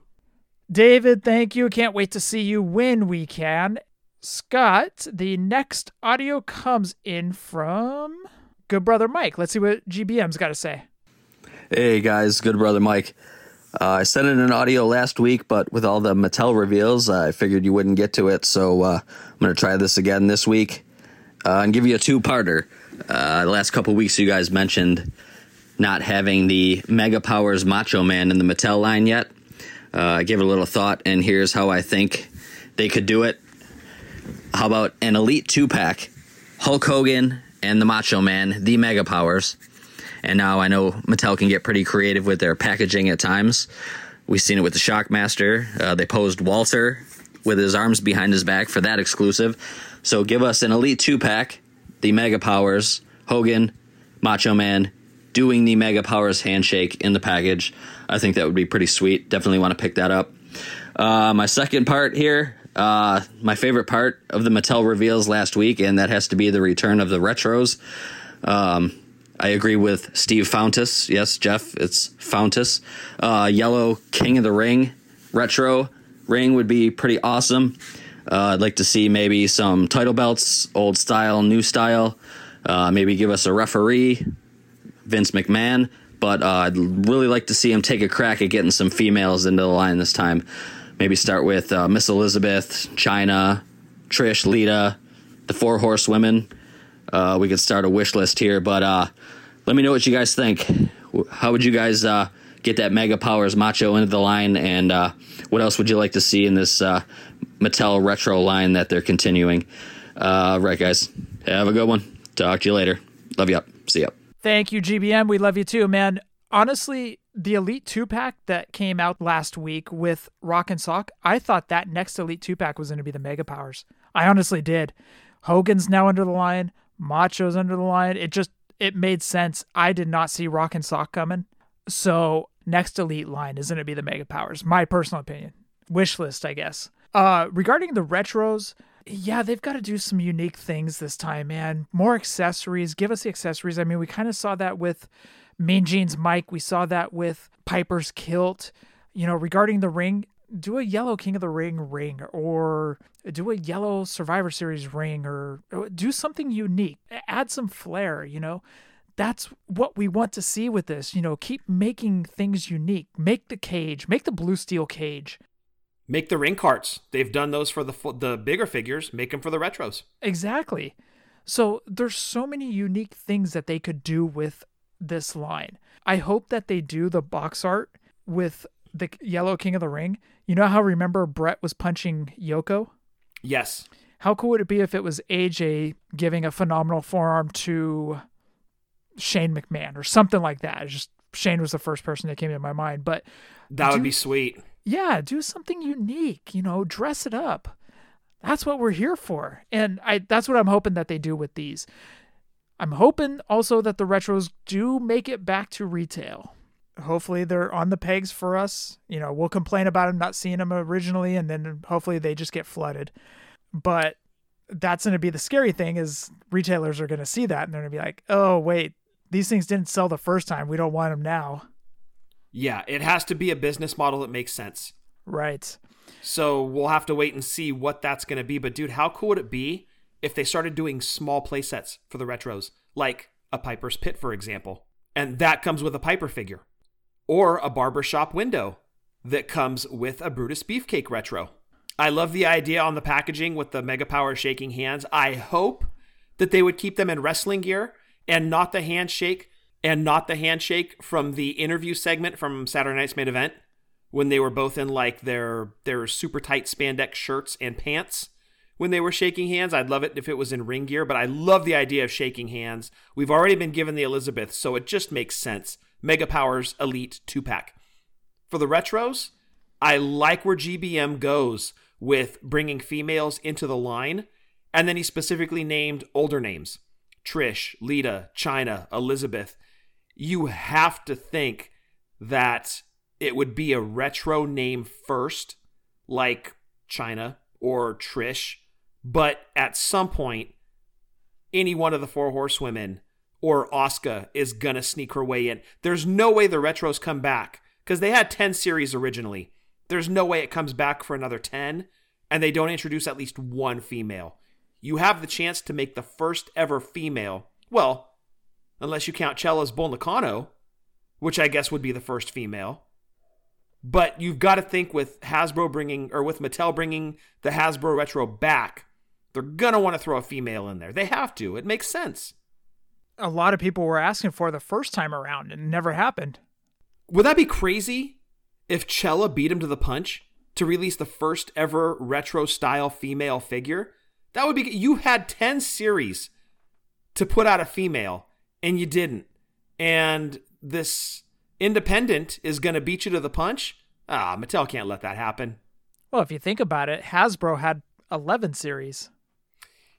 David, thank you. Can't wait to see you when we can. Scott, the next audio comes in from good brother Mike. Let's see what GBM's got to say. Hey guys, good brother Mike. Uh, I sent in an audio last week, but with all the Mattel reveals, I figured you wouldn't get to it, so uh, I'm going to try this again this week uh, and give you a two-parter. Uh, the last couple weeks, you guys mentioned not having the Mega Powers Macho Man in the Mattel line yet. Uh, I gave it a little thought, and here's how I think they could do it. How about an Elite two-pack, Hulk Hogan and the Macho Man, the Mega Powers – and now I know Mattel can get pretty creative with their packaging at times. We've seen it with the Shockmaster. Uh, they posed Walter with his arms behind his back for that exclusive. So give us an Elite 2 pack, the Mega Powers, Hogan, Macho Man, doing the Mega Powers handshake in the package. I think that would be pretty sweet. Definitely want to pick that up. Uh, my second part here, uh, my favorite part of the Mattel reveals last week, and that has to be the return of the retros. Um, I agree with Steve Fountas. Yes, Jef, it's Fountas. Uh, yellow King of the Ring retro ring would be pretty awesome. Uh, I'd like to see maybe some title belts, old style, new style. Uh, maybe give us a referee, Vince McMahon. But uh, I'd really like to see him take a crack at getting some females into the line this time. Maybe start with uh, Miss Elizabeth, Chyna, Trish, Lita, the Four Horsewomen. Uh, we could start a wish list here, but uh, let me know what you guys think. How would you guys uh, get that Mega Powers Macho into the line, and uh, what else would you like to see in this uh, Mattel retro line that they're continuing? Uh, right, guys, have a good one. Talk to you later. Love you up. See ya. Thank you, GBM. We love you too, man. Honestly, the Elite two pack that came out last week with Rock and Sock, I thought that next Elite two pack was going to be the Mega Powers. I honestly did. Hogan's now under the line. Macho's under the line. It just it made sense. I did not see Rock and Sock coming. So next elite line is going to be the Mega Powers. My personal opinion. Wish list, I guess. Uh, regarding the retros, yeah, they've got to do some unique things this time, man. More accessories. Give us the accessories. I mean, we kind of saw that with Mean Gene's Mike, we saw that with Piper's kilt. You know, regarding the ring, do a yellow King of the Ring ring or do a yellow Survivor Series ring or do something unique. Add some flair, you know. That's what we want to see with this. You know, keep making things unique. Make the cage, make the blue steel cage. Make the ring carts. They've done those for the the bigger figures. Make them for the retros. Exactly. So there's so many unique things that they could do with this line. I hope that they do the box art with the Yellow King of the Ring. You know how remember Bret was punching Yoko? Yes. How cool would it be if it was AJ giving a phenomenal forearm to Shane McMahon or something like that? just Shane was the first person that came to my mind, but that would do, be sweet. Yeah, do something unique, you know, dress it up. That's what we're here for. And I that's what I'm hoping that they do with these. I'm hoping also that the retros do make it back to retail. Hopefully they're on the pegs for us. You know, we'll complain about them not seeing them originally and then hopefully they just get flooded. But that's going to be the scary thing is retailers are going to see that and they're going to be like, "Oh, wait, these things didn't sell the first time. We don't want them now." Yeah, it has to be a business model that makes sense. Right. So we'll have to wait and see what that's going to be. But dude, how cool would it be if they started doing small play sets for the retros, like a Piper's Pit, for example? And that comes with a Piper figure, or a barbershop window that comes with a Brutus Beefcake retro. I love the idea on the packaging with the Mega Power shaking hands. I hope that they would keep them in wrestling gear and not the handshake and not the handshake from the interview segment from Saturday Night's main event when they were both in like their their super tight spandex shirts and pants when they were shaking hands. I'd love it if it was in ring gear, but I love the idea of shaking hands. We've already been given the Elizabeth, so it just makes sense. Mega Powers Elite 2 pack. For the retros, I like where GBM goes with bringing females into the line, and then he specifically named older names Trish, Lita, Chyna, Elizabeth. You have to think that it would be a retro name first, like Chyna or Trish, but at some point, any one of the four horsewomen or Asuka is gonna sneak her way in. There's no way the retros come back because they had 10 series originally. There's no way it comes back for another 10 and they don't introduce at least one female. You have the chance to make the first ever female, well, unless you count Chella's Bull Nakano, which I guess would be the first female. But you've got to think with Hasbro bringing, or with Mattel bringing the Hasbro Retro back, they're going to want to throw a female in there. They have to. It makes sense. A lot of people were asking for the first time around and never happened. Would that be crazy if Chella beat him to the punch to release the first ever retro style female figure? That would be, you had 10 series to put out a female and you didn't. And this independent is going to beat you to the punch, ah, Mattel can't let that happen. Well, if you think about it, Hasbro had 11 series.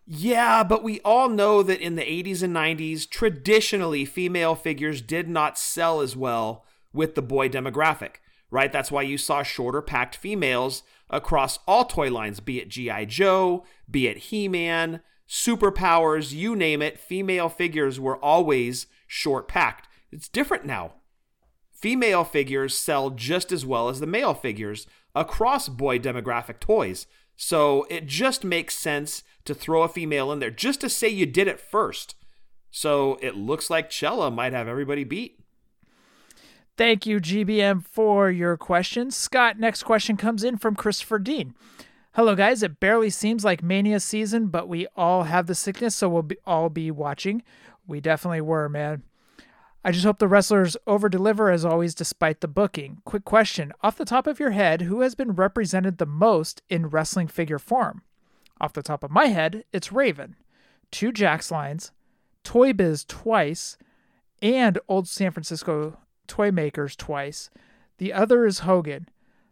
Yeah, but we all know that in the 80s and 90s, traditionally, female figures did not sell as well with the boy demographic, right? That's why you saw shorter packed females across all toy lines, be it G.I. Joe, be it He Man, superpowers, you name it, female figures were always short packed. It's different now female figures sell just as well as the male figures across boy demographic toys. So it just makes sense to throw a female in there just to say you did it first. So it looks like Chella might have everybody beat. Thank you, GBM, for your questions. Scott, next question comes in from Christopher Dean. Hello, guys. It barely seems like Mania season, but we all have the sickness, so we'll be, all be watching. We definitely were, man. I just hope the wrestlers over deliver as always, despite the booking. Quick question off the top of your head, who has been represented the most in wrestling figure form? Off the top of my head, it's Raven, two Jakks lines, Toy Biz twice, and Old San Francisco Toy Makers twice. The other is Hogan.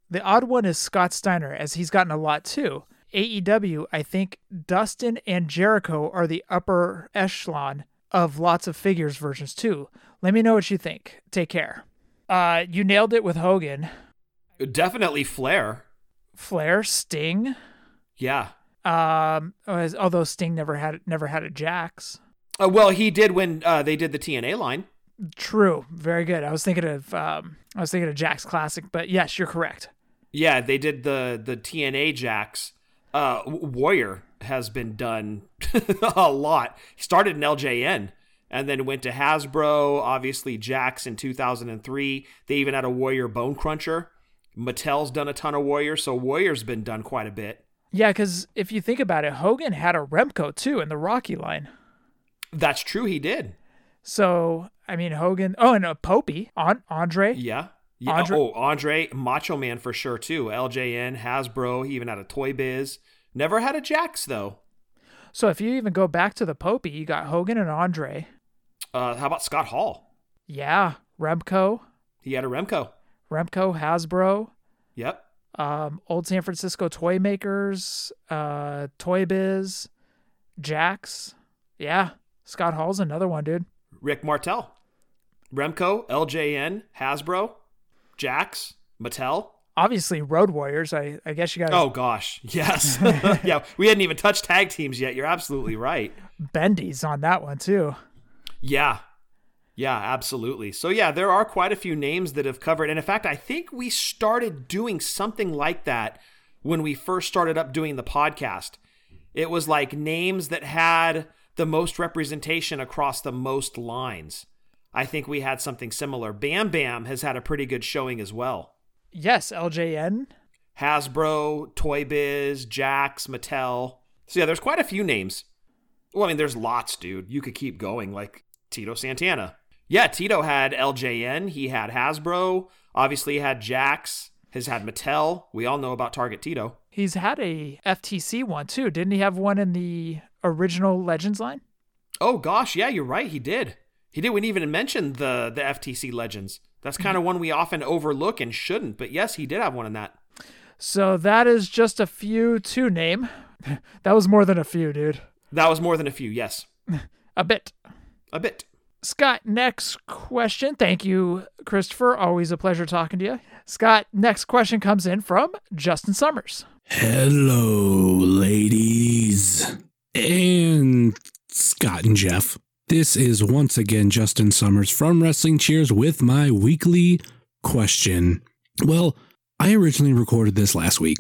The odd one is Scott Steiner, as he's gotten a lot too. AEW, I think Dustin and Jericho are the upper echelon of lots of figures versions too. Let me know what you think. Take care. Uh, you nailed it with Hogan. Definitely Flair. Flair, Sting. Yeah. Um, although Sting never had never had a Jakks. Uh, well, he did when uh, they did the TNA line. True. Very good. I was thinking of um, I was thinking of Jakks Classic, but yes, you're correct. Yeah, they did the the TNA Jakks. Uh, Warrior has been done a lot. He started in LJN and then went to Hasbro. Obviously, Jakks in 2003. They even had a Warrior Bone Cruncher. Mattel's done a ton of Warrior, so Warrior's been done quite a bit. Yeah, because if you think about it, Hogan had a Remco too in the Rocky line. That's true, he did. So I mean, Hogan. Oh, and a Popy on Andre. Yeah. Yeah. Andre. Oh, Andre, Macho Man for sure too. LJN, Hasbro. He even had a Toy Biz. Never had a Jakks though. So if you even go back to the Popy, you got Hogan and Andre. Uh, how about Scott Hall? Yeah, Remco. He had a Remco. Remco, Hasbro. Yep. Um, old San Francisco toy makers, uh, Toy Biz, Jakks. Yeah, Scott Hall's another one, dude. Rick Martel, Remco, LJN, Hasbro, Jakks, Mattel. Obviously, Road Warriors. I, I guess you guys. Oh gosh, yes, yeah. We hadn't even touched tag teams yet. You're absolutely right. Bend-Ems on that one too. Yeah, yeah, absolutely. So yeah, there are quite a few names that have covered, and in fact, I think we started doing something like that when we first started up doing the podcast. It was like names that had the most representation across the most lines. I think we had something similar. Bam Bam has had a pretty good showing as well. Yes, LJN. Hasbro, Toy Biz, Jakks, Mattel. So yeah, there's quite a few names. Well, I mean, there's lots, dude. You could keep going, like Tito Santana. Yeah, Tito had LJN. He had Hasbro. Obviously, he had Jakks. Has had Mattel. We all know about Target Tito. He's had a FTC one too. Didn't he have one in the original Legends line? Oh gosh, yeah, you're right. He did. He didn't even mention the the FTC Legends. That's mm-hmm. kind of one we often overlook and shouldn't. But yes, he did have one in that. So that is just a few to name. that was more than a few, dude. That was more than a few. Yes. a bit. A bit. Scott, next question. Thank you, Christopher. Always a pleasure talking to you. Scott, next question comes in from Justin Summers. Hello, ladies. And Scott and Jef. This is once again Justin Summers from Wrestling Cheers with my weekly question. Well, I originally recorded this last week,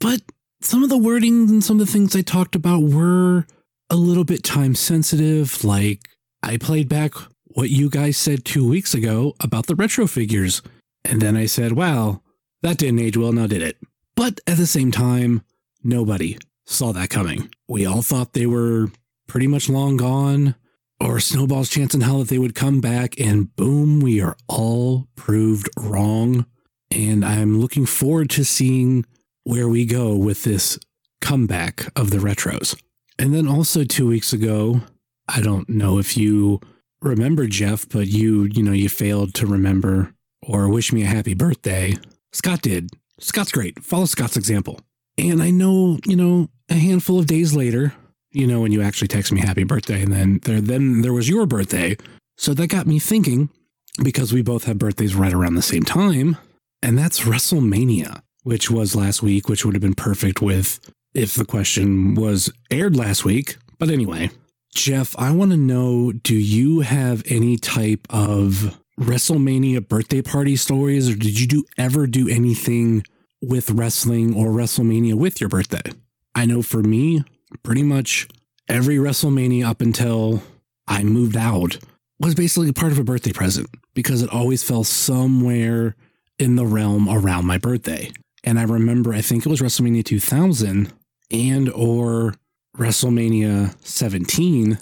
but some of the wording and some of the things I talked about were a little bit time sensitive, like I played back what you guys said two weeks ago about the retro figures. And then I said, wow, that didn't age well, now did it? But at the same time, nobody saw that coming. We all thought they were pretty much long gone, or snowball's chance in hell that they would come back, and boom, we are all proved wrong. And I'm looking forward to seeing where we go with this comeback of the retros. And then also two weeks ago, I don't know if you remember Jef, but you, you know, you failed to remember or wish me a happy birthday. Scott did. Scott's great. Follow Scott's example. And I know, you know, a handful of days later, you know, when you actually text me happy birthday, and then there then there was your birthday. So that got me thinking, because we both have birthdays right around the same time, and that's WrestleMania, which was last week, which would have been perfect with if the question was aired last week. But anyway, Jef, I want to know do you have any type of WrestleMania birthday party stories, or did you do ever do anything with wrestling or WrestleMania with your birthday? I know for me, pretty much every WrestleMania up until I moved out was basically part of a birthday present because it always fell somewhere in the realm around my birthday. And I remember, I think it was WrestleMania 2000 and or WrestleMania 17,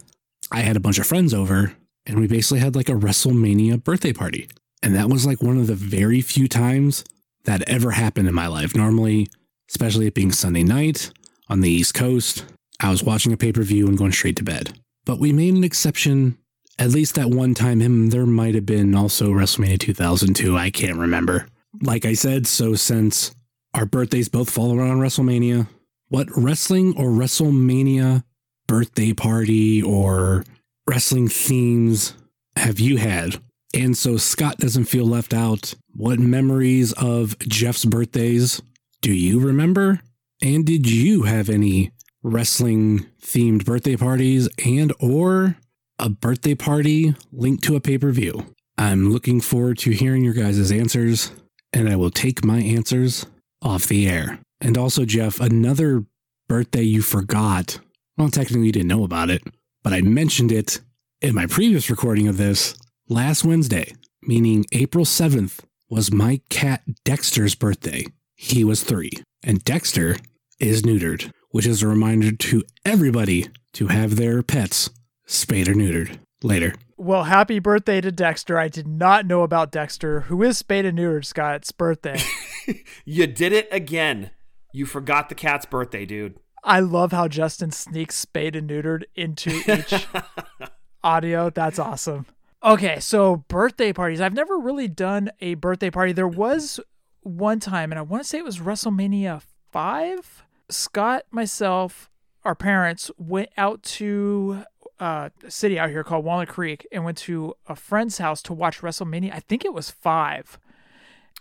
I had a bunch of friends over and we basically had like a WrestleMania birthday party. And that was like one of the very few times that ever happened in my life. Normally, especially it being Sunday night on the East Coast, I was watching a pay per view and going straight to bed. But we made an exception, at least that one time. Him, there might have been also WrestleMania 2002. I can't remember. Like I said, so since our birthdays both fall around WrestleMania, what wrestling or WrestleMania birthday party or wrestling themes have you had? And so Scott doesn't feel left out. What memories of Jef's birthdays do you remember? And did you have any wrestling themed birthday parties and or a birthday party linked to a pay-per-view? I'm looking forward to hearing your guys' answers, and I will take my answers off the air. And also, Jef, another birthday you forgot. Well, technically, you didn't know about it, but I mentioned it in my previous recording of this last Wednesday, meaning April 7th, was my cat Dexter's birthday. He was three, and Dexter is neutered, which is a reminder to everybody to have their pets spayed or neutered. Later. Well, happy birthday to Dexter. I did not know about Dexter, who is spayed and neutered, Scott's birthday. you did it again. You forgot the cat's birthday, dude. I love how Justin sneaks spayed and neutered into each audio. That's awesome. Okay, so birthday parties. I've never really done a birthday party. There was one time, and I want to say it was WrestleMania 5. Scott, myself, our parents went out to uh, a city out here called Walnut Creek and went to a friend's house to watch WrestleMania. I think it was 5.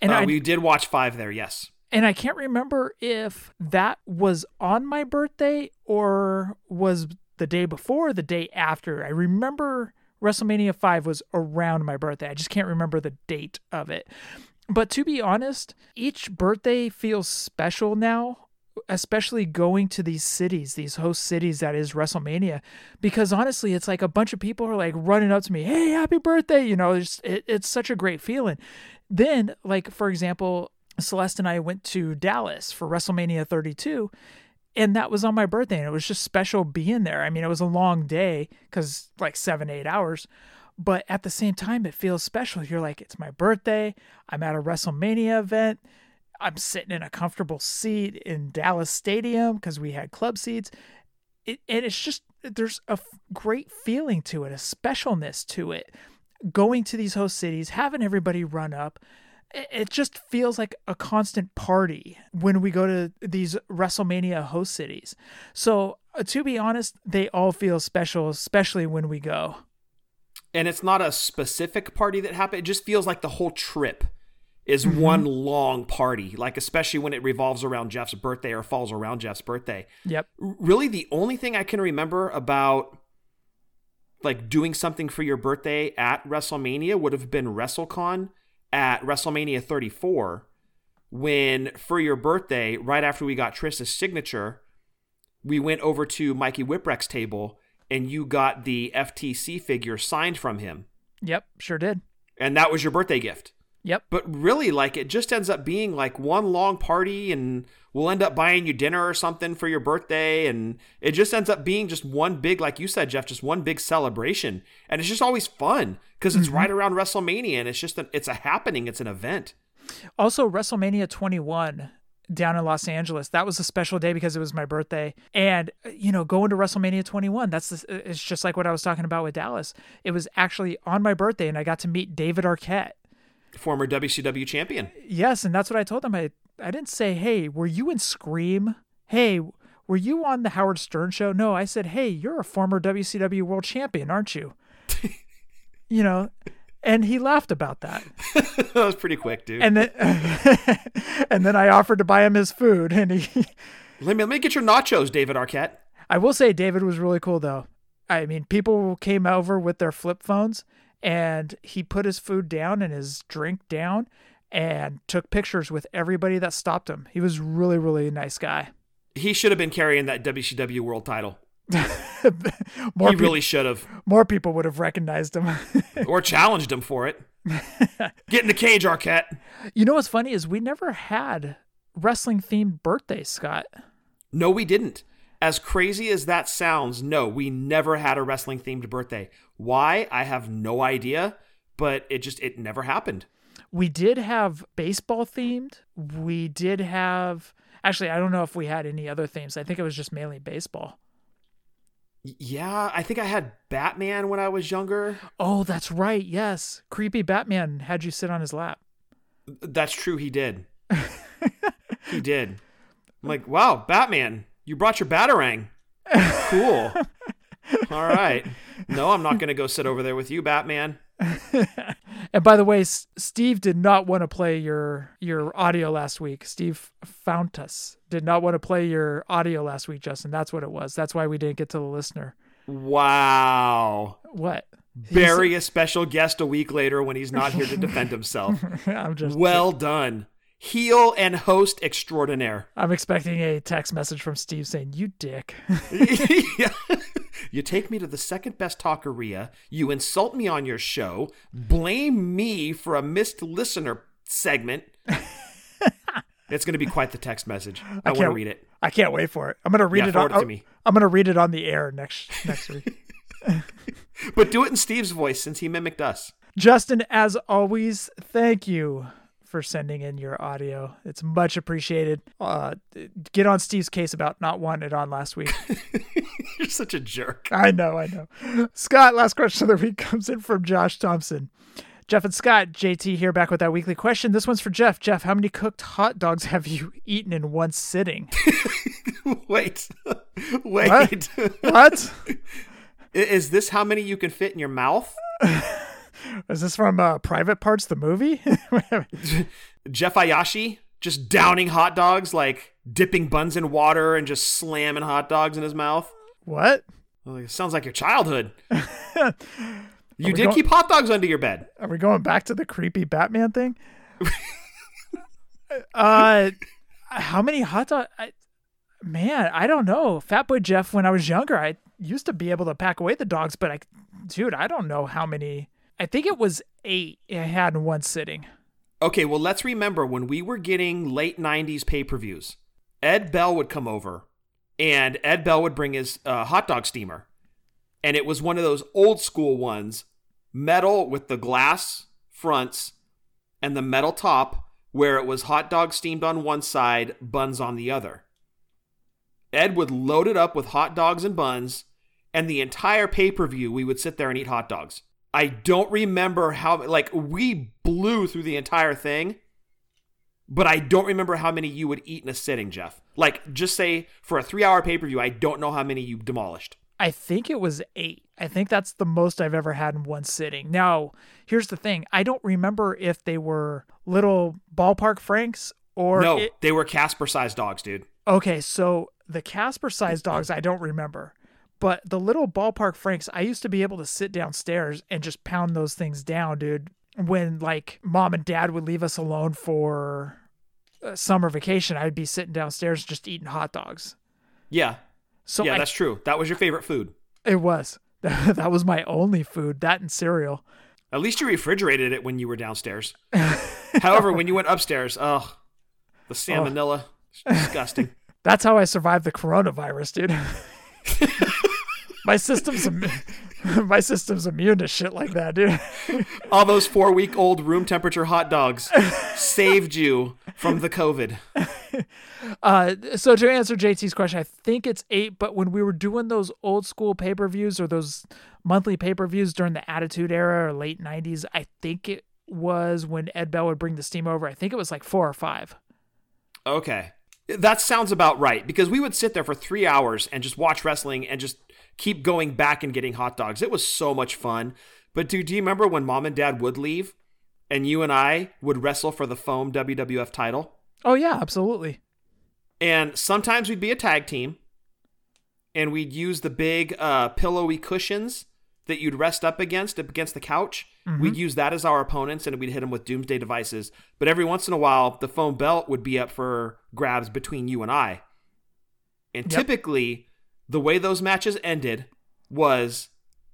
And uh, I, we did watch 5 there, yes. And I can't remember if that was on my birthday or was the day before or the day after. I remember WrestleMania 5 was around my birthday. I just can't remember the date of it. But to be honest, each birthday feels special now, especially going to these cities, these host cities that is WrestleMania, because honestly, it's like a bunch of people are like running up to me, "Hey, happy birthday!" You know, it's it, it's such a great feeling. Then, like for example, Celeste and I went to Dallas for WrestleMania 32, and that was on my birthday and it was just special being there. I mean it was a long day because like seven eight hours but at the same time it feels special. You're like it's my birthday. I'm at a wrestlemania event. I'm sitting in a comfortable seat in dallas stadium because we had club seats. It, and it's just there's a great feeling to it a specialness to it. Going to these host cities having everybody run up it just feels like a constant party when we go to these WrestleMania host cities. So, uh, to be honest, they all feel special, especially when we go. And it's not a specific party that happened, it just feels like the whole trip is mm-hmm. one long party, like especially when it revolves around Jef's birthday or falls around Jef's birthday. Yep. Really, the only thing I can remember about like doing something for your birthday at WrestleMania would have been WrestleCon at WrestleMania 34 when for your birthday, right after we got Trish's signature, we went over to Mikey Whipwreck's table and you got the FTC figure signed from him. Yep, sure did. And that was your birthday gift. Yep. But really, like, it just ends up being like one long party, and we'll end up buying you dinner or something for your birthday. And it just ends up being just one big, like you said, Jef, just one big celebration. And it's just always fun because it's mm-hmm. right around WrestleMania and it's just, a, it's a happening, it's an event. Also, WrestleMania 21 down in Los Angeles. That was a special day because it was my birthday. And you know, going to WrestleMania 21, that's the, it's just like what I was talking about with Dallas. It was actually on my birthday and I got to meet David Arquette former WCW champion. Yes, and that's what I told them. I I didn't say, "Hey, were you in Scream?" "Hey, were you on the Howard Stern show?" No, I said, "Hey, you're a former WCW world champion, aren't you?" you know, and he laughed about that. that was pretty quick, dude. And then and then I offered to buy him his food and he Let me let me get your nachos, David Arquette. I will say David was really cool though. I mean, people came over with their flip phones and he put his food down and his drink down and took pictures with everybody that stopped him. He was really, really nice guy. He should have been carrying that WCW world title. more he pe- really should have. More people would have recognized him or challenged him for it. Get in the cage, Arquette. You know what's funny is we never had wrestling themed birthdays, Scott. No, we didn't. As crazy as that sounds, no, we never had a wrestling themed birthday. Why? I have no idea, but it just it never happened. We did have baseball themed. We did have actually I don't know if we had any other themes. I think it was just mainly baseball. Yeah, I think I had Batman when I was younger. Oh, that's right. Yes. Creepy Batman had you sit on his lap. That's true, he did. he did. I'm like, wow, Batman, you brought your batarang. Cool. All right. No, I'm not going to go sit over there with you, Batman. and by the way, S- Steve did not want to play your your audio last week. Steve Fountas did not want to play your audio last week, Justin. That's what it was. That's why we didn't get to the listener. Wow. What? Bury a special guest a week later when he's not here to defend himself. I'm just well done. Heel and host extraordinaire. I'm expecting a text message from Steve saying, "You dick." yeah. You take me to the second best taqueria. You insult me on your show. Blame me for a missed listener segment. it's going to be quite the text message. I, I want to read it. I can't wait for it. I'm going to read yeah, it on. It to me. I'm going to read it on the air next next week. but do it in Steve's voice since he mimicked us. Justin, as always, thank you for sending in your audio. It's much appreciated. Uh, get on Steve's case about not wanting it on last week. You're such a jerk. I know, I know. Scott, last question of the week comes in from Josh Thompson. Jef and Scott, JT here back with that weekly question. This one's for Jef. Jef, how many cooked hot dogs have you eaten in one sitting? Wait. Wait. What? what? Is this how many you can fit in your mouth? Is this from uh, Private Parts, the movie? Jeff Ayashi just downing hot dogs, like dipping buns in water and just slamming hot dogs in his mouth. What? Well, it sounds like your childhood. you did going- keep hot dogs under your bed. Are we going back to the creepy Batman thing? uh, how many hot dog? I, man, I don't know. Fat Boy Jef, when I was younger, I used to be able to pack away the dogs, but I, dude, I don't know how many. I think it was eight I had in one sitting. Okay, well, let's remember when we were getting late 90s pay per views, Ed Bell would come over and Ed Bell would bring his uh, hot dog steamer. And it was one of those old school ones, metal with the glass fronts and the metal top, where it was hot dog steamed on one side, buns on the other. Ed would load it up with hot dogs and buns, and the entire pay per view, we would sit there and eat hot dogs. I don't remember how, like, we blew through the entire thing, but I don't remember how many you would eat in a sitting, Jef. Like, just say for a three hour pay per view, I don't know how many you demolished. I think it was eight. I think that's the most I've ever had in one sitting. Now, here's the thing I don't remember if they were little ballpark Franks or. no, it- they were Casper sized dogs, dude. Okay, so the Casper sized dogs, I don't remember. But the little ballpark Franks, I used to be able to sit downstairs and just pound those things down, dude. When like mom and dad would leave us alone for uh, summer vacation, I'd be sitting downstairs just eating hot dogs. Yeah. So yeah, I- that's true. That was your favorite food. It was. that was my only food, that and cereal. At least you refrigerated it when you were downstairs. However, when you went upstairs, oh, the salmonella, it's disgusting. That's how I survived the coronavirus, dude. My system's my system's immune to shit like that, dude. All those four week old room temperature hot dogs saved you from the COVID. Uh, so to answer JT's question, I think it's eight. But when we were doing those old school pay per views or those monthly pay per views during the Attitude Era or late '90s, I think it was when Ed Bell would bring the steam over. I think it was like four or five. Okay. That sounds about right because we would sit there for three hours and just watch wrestling and just keep going back and getting hot dogs. It was so much fun. But dude, do you remember when mom and dad would leave and you and I would wrestle for the foam WWF title? Oh yeah, absolutely. And sometimes we'd be a tag team and we'd use the big uh, pillowy cushions that you'd rest up against up against the couch. We'd use that as our opponents and we'd hit them with doomsday devices. But every once in a while, the foam belt would be up for grabs between you and I. And Yep. typically, the way those matches ended was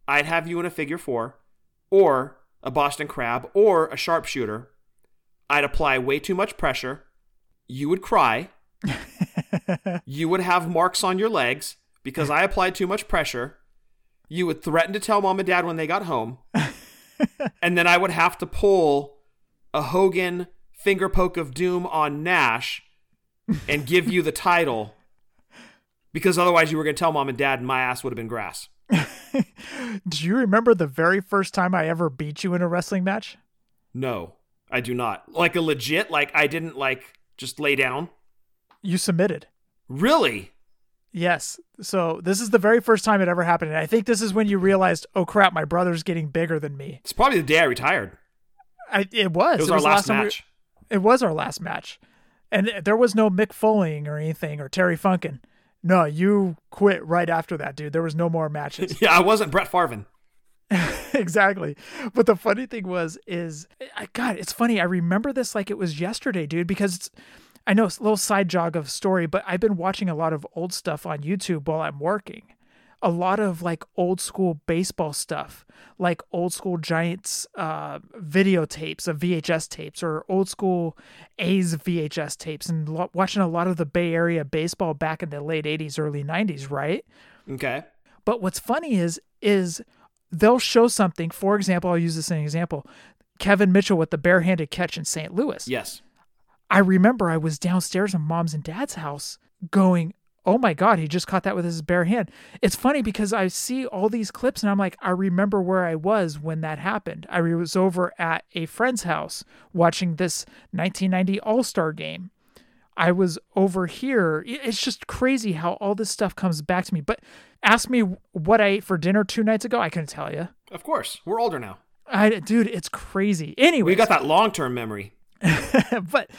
I'd have you in a figure four or a Boston Crab or a sharpshooter. I'd apply way too much pressure. You would cry. you would have marks on your legs because I applied too much pressure. You would threaten to tell mom and dad when they got home. and then I would have to pull a Hogan finger poke of doom on Nash and give you the title because otherwise you were going to tell mom and dad and my ass would have been grass. Do you remember the very first time I ever beat you in a wrestling match? No, I do not. Like a legit, like I didn't like just lay down. You submitted. Really? Yes. So this is the very first time it ever happened. And I think this is when you realized, oh crap, my brother's getting bigger than me. It's probably the day I retired. I, it was. It was our the last time we- match. it was our last match. And there was no Mick Foleying or anything or Terry Funkin. No, you quit right after that, dude. There was no more matches. Yeah, I wasn't Brett Farvin. exactly. But the funny thing was, is I God, it's funny. I remember this like it was yesterday, dude, because it's, I know it's a little side jog of story, but I've been watching a lot of old stuff on YouTube while I'm working. A lot of like old school baseball stuff, like old school Giants uh, videotapes of VHS tapes or old school A's VHS tapes, and lo- watching a lot of the Bay Area baseball back in the late 80s, early 90s, right? Okay. But what's funny is, is they'll show something. For example, I'll use this as an example. Kevin Mitchell with the barehanded catch in St. Louis. Yes. I remember I was downstairs in mom's and dad's house going, Oh my God, he just caught that with his bare hand. It's funny because I see all these clips and I'm like, I remember where I was when that happened. I was over at a friend's house watching this 1990 All Star game. I was over here. It's just crazy how all this stuff comes back to me. But ask me what I ate for dinner two nights ago. I couldn't tell you. Of course. We're older now. I, dude, it's crazy. Anyway, We got that long term memory. but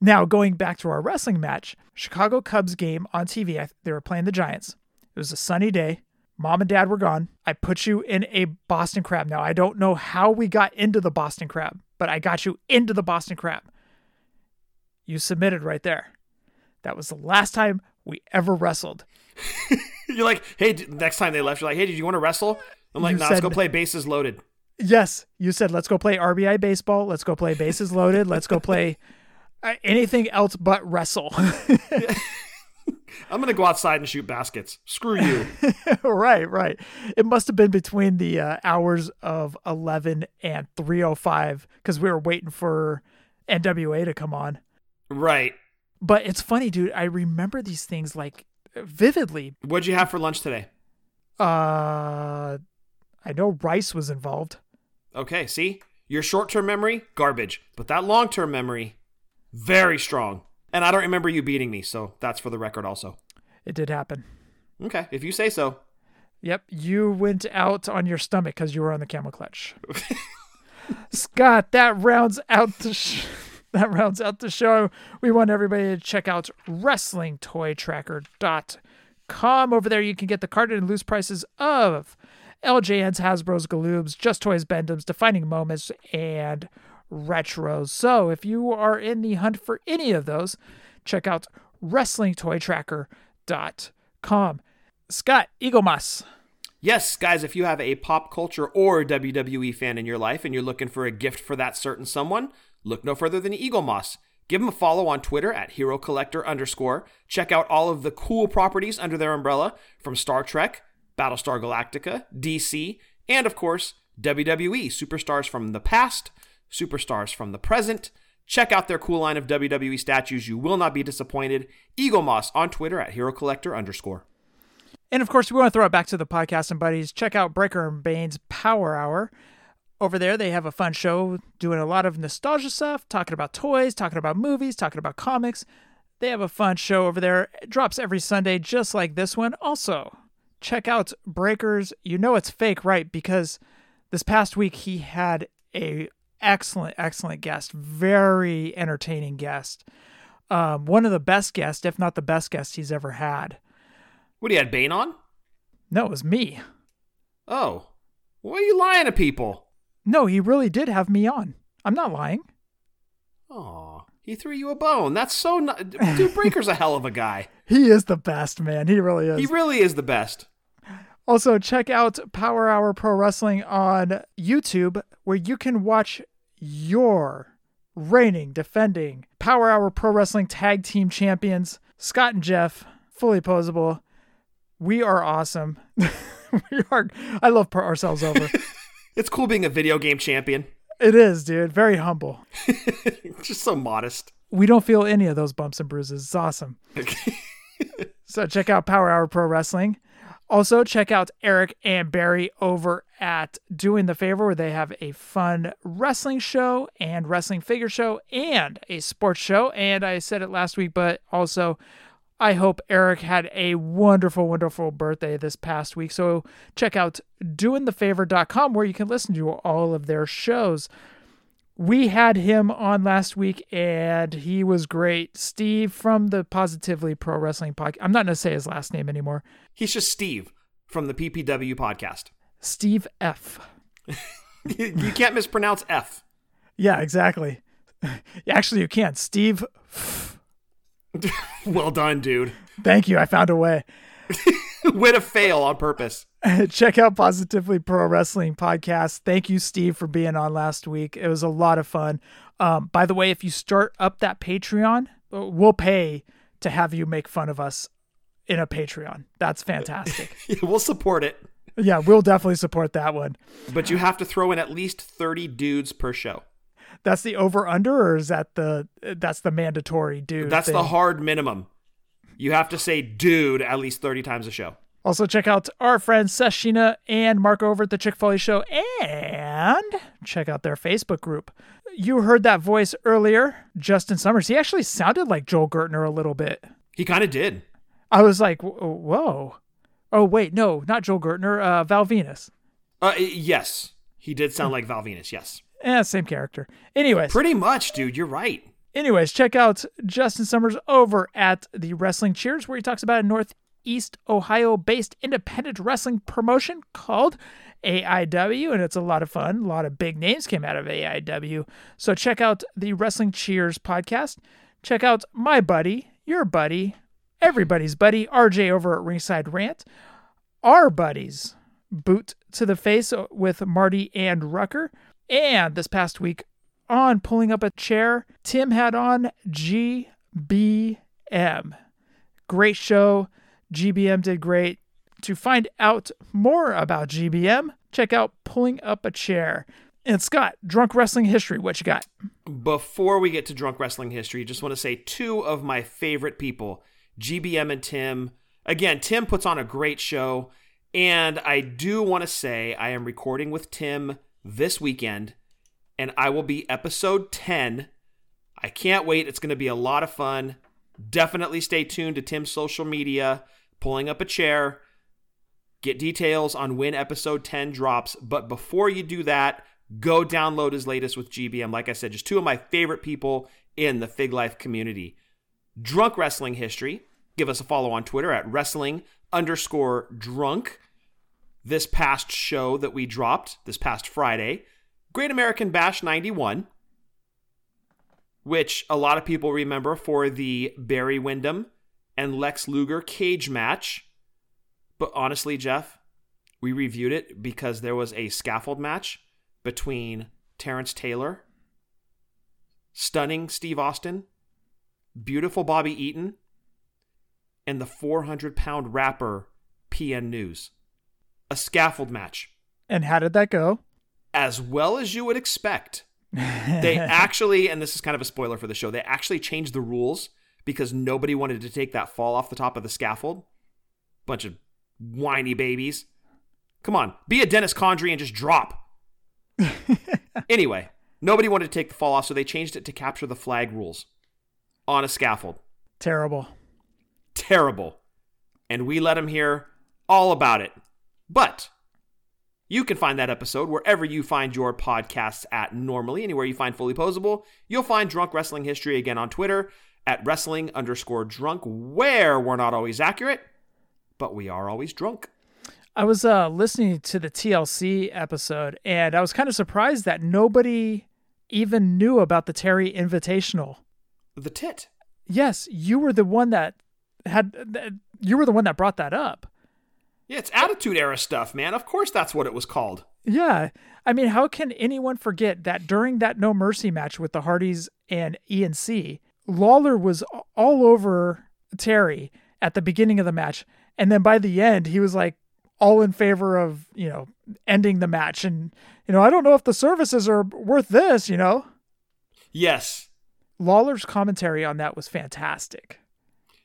now going back to our wrestling match, Chicago Cubs game on TV. I, they were playing the Giants. It was a sunny day. Mom and dad were gone. I put you in a Boston crab. Now, I don't know how we got into the Boston crab, but I got you into the Boston crab. You submitted right there. That was the last time we ever wrestled. You're like, hey, next time they left, you're like, hey, did you want to wrestle? I'm like, nah, let's go play bases loaded. Yes, you said let's go play RBI baseball. Let's go play bases loaded. Let's go play anything else but wrestle. I'm gonna go outside and shoot baskets. Screw you. right, right. It must have been between the uh, hours of 11 and 305 because we were waiting for NWA to come on. right. But it's funny, dude. I remember these things like vividly. What'd you have for lunch today? Uh, I know Rice was involved. Okay, see? Your short term memory, garbage. But that long term memory, very strong. And I don't remember you beating me, so that's for the record also. It did happen. Okay, if you say so. Yep, you went out on your stomach because you were on the camel clutch. Scott, that rounds out the sh- that rounds out the show. We want everybody to check out WrestlingToyTracker.com. Over there, you can get the carded and loose prices of LJN's, Hasbro's, Galoobs, Just Toys, Bend-Ems, Defining Moments, and Retros. So if you are in the hunt for any of those, check out WrestlingToyTracker.com. Scott, Eaglemoss. Yes, guys, if you have a pop culture or WWE fan in your life and you're looking for a gift for that certain someone, look no further than Eaglemoss. Give them a follow on Twitter at Hero Collector underscore. Check out all of the cool properties under their umbrella from Star Trek, Battlestar Galactica, DC, and of course, WWE. Superstars from the past, superstars from the present. Check out their cool line of WWE statues. You will not be disappointed. Eaglemoss on Twitter at Hero Collector underscore. And of course, we want to throw it back to the podcast and buddies. Check out Breaker and Bane's Power Hour. Over there, they have a fun show doing a lot of nostalgia stuff, talking about toys, talking about movies, talking about comics. They have a fun show over there. It drops every Sunday, just like this one. Also, check out Breakers. You know it's fake, right? Because this past week he had a excellent, excellent guest, very entertaining guest. Um, one of the best guests, if not the best guest he's ever had. What, you had Bane on? No, it was me. Oh. Why are you lying to people? No, he really did have me on. I'm not lying. Oh, he threw you a bone. That's so not. Dude, Breaker's a hell of a guy. He is the best, man. He really is. He really is the best. Also, check out Power Hour Pro Wrestling on YouTube, where you can watch your reigning, defending Power Hour Pro Wrestling Tag Team Champions, Scott and Jef, fully poseable. We are awesome. we are. I love ourselves over. It's cool being a video game champion. it is, dude. Very humble. Just so modest. We don't feel any of those bumps and bruises. It's awesome. Okay. So check out Power Hour Pro Wrestling. Also, check out Eric and Barry over at Doing the Favor, where they have a fun wrestling show and wrestling figure show and a sports show. And I said it last week, but also, I hope Eric had a wonderful, wonderful birthday this past week. So check out doingthefavor.com where you can listen to all of their shows. We had him on last week and he was great. Steve from the Positively Pro Wrestling podcast. I'm not going to say his last name anymore. He's just Steve from the PPW podcast. Steve F. you can't mispronounce F. Yeah, exactly. Actually, you can't. Steve. well done, dude. Thank you. I found a way. Way to fail on purpose. Check out Positively Pro Wrestling podcast. Thank you, Steve, for being on last week. It was a lot of fun. Um, by the way, if you start up that Patreon, we'll pay to have you make fun of us in a Patreon. That's fantastic. we'll support it. Yeah, we'll definitely support that one. But you have to throw in at least 30 dudes per show. That's the over under or is that the that's the mandatory dude? That's thing? the hard minimum. You have to say dude at least 30 times a show. Also, check out our friends Seshina and Mark over at the Chick Foley Show and check out their Facebook group. You heard that voice earlier, Justin Summers. He actually sounded like Joel Gertner a little bit. He kind of did. I was like, whoa. Oh, wait, no, not Joel Gertner, uh, Val Venis. Uh, yes. He did sound like Val Venis, yes. Yeah, same character. Anyways. Pretty much, dude. You're right. Anyways, check out Justin Summers over at the Wrestling Cheers, where he talks about a Northeast Ohio based independent wrestling promotion called AIW, and it's a lot of fun. A lot of big names came out of AIW. So check out the Wrestling Cheers podcast. Check out my buddy, your buddy, everybody's buddy, RJ over at Ringside Rant. Our buddies, Boot to the Face with Marty and Rucker. And this past week, on pulling up a chair, Tim had on GBM. Great show. GBM did great. To find out more about GBM, check out Pulling Up a Chair. And Scott, drunk wrestling history, what you got? Before we get to drunk wrestling history, just want to say two of my favorite people, GBM and Tim. Again, Tim puts on a great show, and I do want to say I am recording with Tim this weekend, and I will be episode 10. I can't wait. It's going to be a lot of fun. Definitely stay tuned to Tim's social media, pulling up a chair. Get details on when episode 10 drops. But before you do that, go download his latest with GBM. Like I said, just two of my favorite people in the Fig Life community. Drunk Wrestling History. Give us a follow on Twitter at wrestling underscore drunk. This past show that we dropped this past Friday, Great American Bash 91, which a lot of people remember for the Barry Windham and Lex Luger cage match. But honestly, Jef, we reviewed it because there was a scaffold match between Terrance Taylor, stunning Steve Austin, beautiful Bobby Eaton, and the 400 pound rapper PN News. A scaffold match. And how did that go? As well as you would expect. they actually, and this is kind of a spoiler for the show, they actually changed the rules because nobody wanted to take that fall off the top of the scaffold. Bunch of whiny babies. Come on, be a Dennis Condrey and just drop. anyway, nobody wanted to take the fall off, so they changed it to capture the flag rules on a scaffold. Terrible. Terrible. And we let them hear all about it. But you can find that episode wherever you find your podcasts at normally. Anywhere you find Fully Poseable, you'll find Drunk Wrestling History again on Twitter at wrestling underscore drunk, where we're not always accurate, but we are always drunk. I was uh, listening to the TLC episode, and I was kind of surprised that nobody even knew about the Terri Invitational. The tit. Yes, you were the one that had. You were the one that brought that up. Yeah, it's Attitude Era stuff, man. Of course, that's what it was called. Yeah, I mean, how can anyone forget that during that No Mercy match with the Hardys and ENC, Lawler was all over Terri at the beginning of the match, and then by the end, he was like all in favor of you know ending the match, and you know I don't know if the services are worth this, you know. Yes. Lawler's commentary on that was fantastic.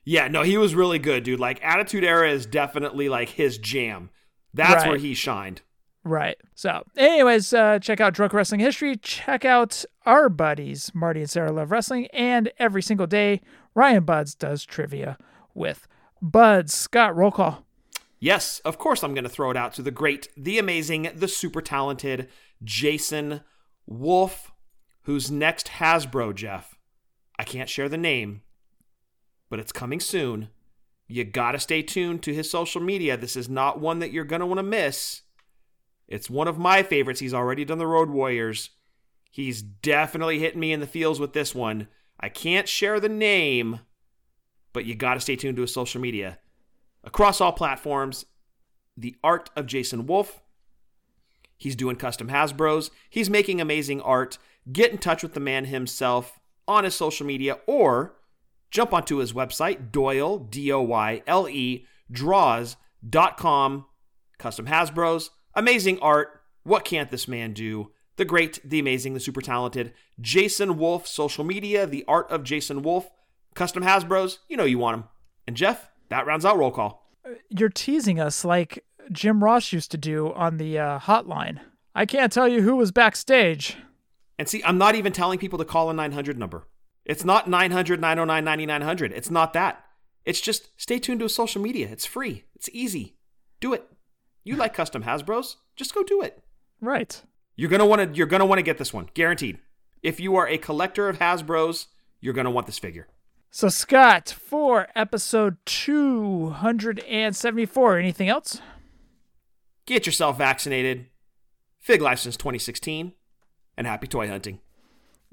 Yeah, no, he was really good, dude. Like Attitude Era is definitely like his jam. That's right. where he shined. Right. So, anyways, uh, check out Drunk Wrestling History. Check out our buddies, Marty and Sarah Love Wrestling. And every single day, Ryan Buds does trivia with Buds. Scott, roll call. Yes, of course, I'm going to throw it out to the great, the amazing, the super talented Jason Wolf, who's next Hasbro, Jef. I can't share the name, but it's coming soon. You got to stay tuned to his social media. This is not one that you're going to want to miss. It's one of my favorites. He's already done the Road Warriors. He's definitely hitting me in the feels with this one. I can't share the name, but you got to stay tuned to his social media. Across all platforms, The Art of Jason Wolf. He's doing custom Hasbros. He's making amazing art. Get in touch with the man himself on his social media or jump onto his website, Doyle, D O Y L E, draws.com. Custom Hasbros. Amazing art. What can't this man do? The great, the amazing, the super talented Jason Wolf, social media, the art of Jason Wolf, custom Hasbros. You know you want him. And Jef, that rounds out roll call. You're teasing us like Jim Ross used to do on the uh, hotline. I can't tell you who was backstage. And see, I'm not even telling people to call a 900 number. It's not 900 909 9900. It's not that. It's just stay tuned to social media. It's free. It's easy. Do it. You like custom Hasbros? Just go do it. Right. You're gonna want to. You're gonna want to get this one, guaranteed. If you are a collector of Hasbros, you're gonna want this figure. So Scott, for episode 274, anything else? Get yourself vaccinated. Fig license 2016, and happy toy hunting.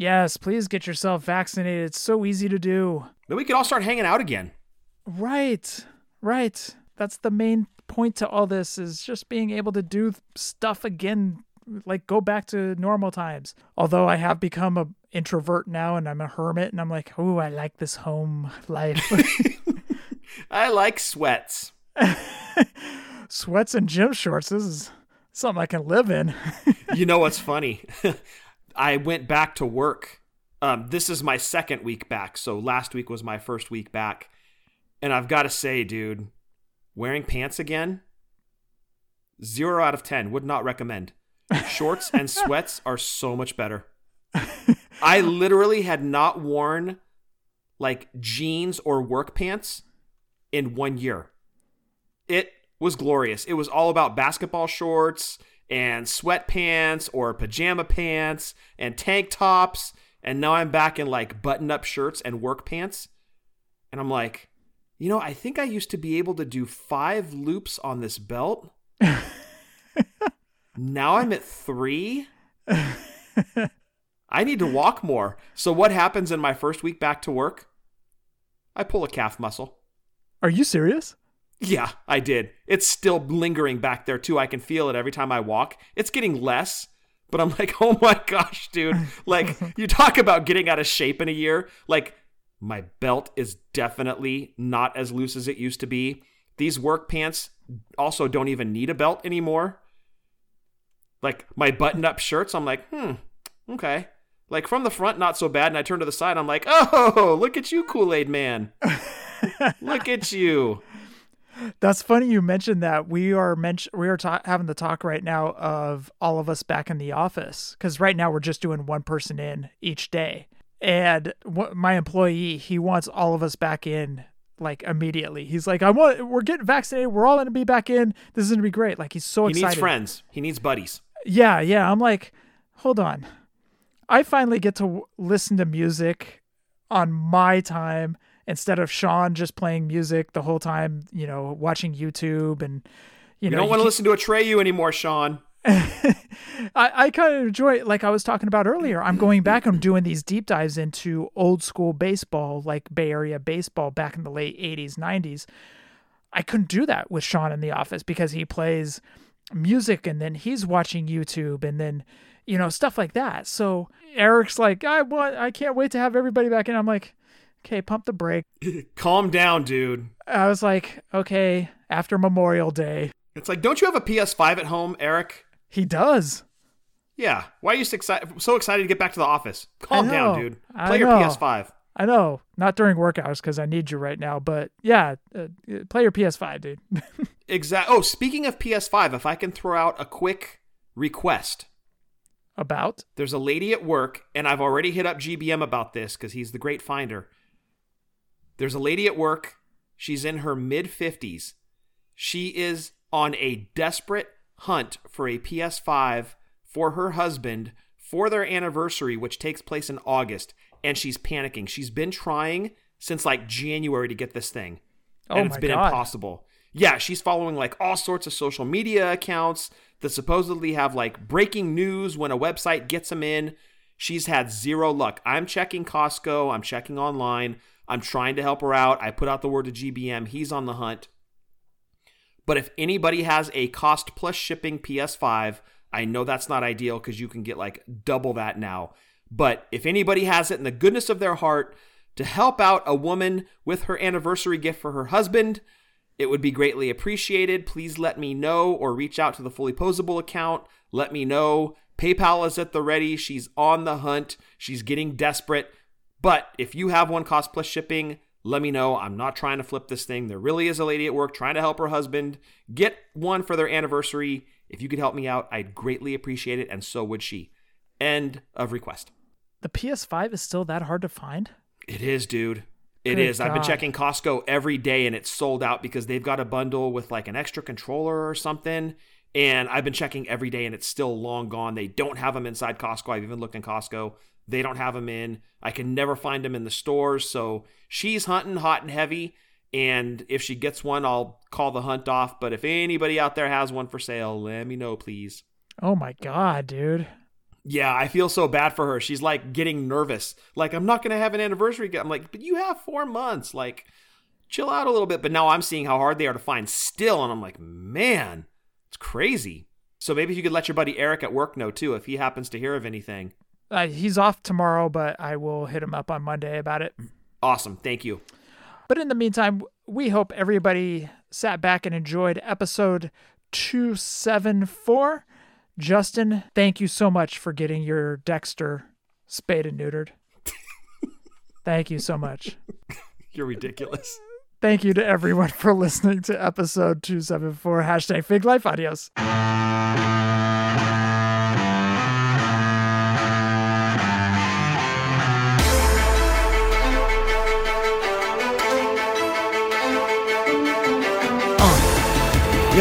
Yes, please get yourself vaccinated. It's so easy to do. Then we can all start hanging out again. Right. Right. That's the main point to all this is just being able to do stuff again like go back to normal times. Although I have become a introvert now and I'm a hermit and I'm like, "Oh, I like this home life." I like sweats. sweats and gym shorts. This is something I can live in. you know what's funny? I went back to work. Um, this is my second week back. So last week was my first week back. And I've got to say, dude, wearing pants again, zero out of 10. Would not recommend. Shorts and sweats are so much better. I literally had not worn like jeans or work pants in one year. It was glorious. It was all about basketball shorts and sweatpants or pajama pants and tank tops. And now I'm back in like button up shirts and work pants. And I'm like, you know, I think I used to be able to do five loops on this belt. now I'm at three. I need to walk more. So, what happens in my first week back to work? I pull a calf muscle. Are you serious? Yeah, I did. It's still lingering back there too. I can feel it every time I walk. It's getting less, but I'm like, oh my gosh, dude. Like, you talk about getting out of shape in a year. Like, my belt is definitely not as loose as it used to be. These work pants also don't even need a belt anymore. Like, my button up shirts, I'm like, hmm, okay. Like, from the front, not so bad. And I turn to the side, I'm like, oh, look at you, Kool Aid Man. look at you. That's funny you mentioned that. We are mention we are ta- having the talk right now of all of us back in the office because right now we're just doing one person in each day. And w- my employee, he wants all of us back in like immediately. He's like, I want, we're getting vaccinated. We're all going to be back in. This is going to be great. Like he's so he excited. He needs friends. He needs buddies. Yeah, yeah. I'm like, hold on. I finally get to w- listen to music on my time instead of Sean just playing music the whole time, you know, watching YouTube and you, know you know. don't want to listen to Atreyu anymore, Sean. I, I kind of enjoy like I was talking about earlier. I'm going back. I'm doing these deep dives into old school baseball, like Bay Area baseball back in the late '80s, '90s. I couldn't do that with Sean in the office because he plays music and then he's watching YouTube and then you know stuff like that. So Eric's like, I want, I can't wait to have everybody back in. I'm like, okay, pump the brake. Calm down, dude. I was like, okay, after Memorial Day. It's like, don't you have a PS5 at home, Eric? He does. Yeah. Why are you so excited, so excited to get back to the office? Calm down, dude. Play your know. PS5. I know, not during work hours because I need you right now. But yeah, uh, play your PS5, dude. exactly. Oh, speaking of PS5, if I can throw out a quick request. About? There's a lady at work, and I've already hit up GBM about this because he's the great finder. There's a lady at work. She's in her mid 50s. She is on a desperate hunt for a PS5 for her husband for their anniversary, which takes place in August, and she's panicking. She's been trying since like January to get this thing, Oh and it's been God. impossible. yeah, she's following like all sorts of social media accounts that supposedly have like breaking news when a website gets them in. She's had zero luck. I'm checking Costco, I'm checking online, I'm trying to help her out. I put out the word to GBM, he's on the hunt. But if anybody has a cost plus shipping PS5, I know that's not ideal because you can get like double that now. But if anybody has it in the goodness of their heart to help out a woman with her anniversary gift for her husband, it would be greatly appreciated. Please let me know or reach out to the Fully Poseable account. Let me know. PayPal is at the ready. She's on the hunt. She's getting desperate. But if you have one cost plus shipping, let me know. I'm not trying to flip this thing. There really is a lady at work trying to help her husband get one for their anniversary. If you could help me out, I'd greatly appreciate it, and so would she. End of request. The PS5 is still that hard to find? It is, dude. It Good is. I've been checking Costco every day and it's sold out because they've got a bundle with like an extra controller or something. And I've been checking every day and it's still long gone. They don't have them inside Costco. I've even looked in Costco. They don't have them in. I can never find them in the stores. So she's hunting hot and heavy. And if she gets one, I'll call the hunt off. But if anybody out there has one for sale, let me know, please. Oh my god, dude. Yeah, I feel so bad for her. She's like getting nervous. Like, I'm not going to have an anniversary. I'm like, but you have four months. Like, chill out a little bit. But now I'm seeing how hard they are to find still. And I'm like, man, it's crazy. So maybe if you could let your buddy Eric at work know too, if he happens to hear of anything. Uh, he's off tomorrow, but I will hit him up on Monday about it. Awesome. Thank you. But in the meantime, we hope everybody sat back and enjoyed episode 274. Justin, thank you so much for getting your Dexter spayed and neutered. thank you so much. You're ridiculous. Thank you to everyone for listening to episode 274. Hashtag Fig Life. Adios.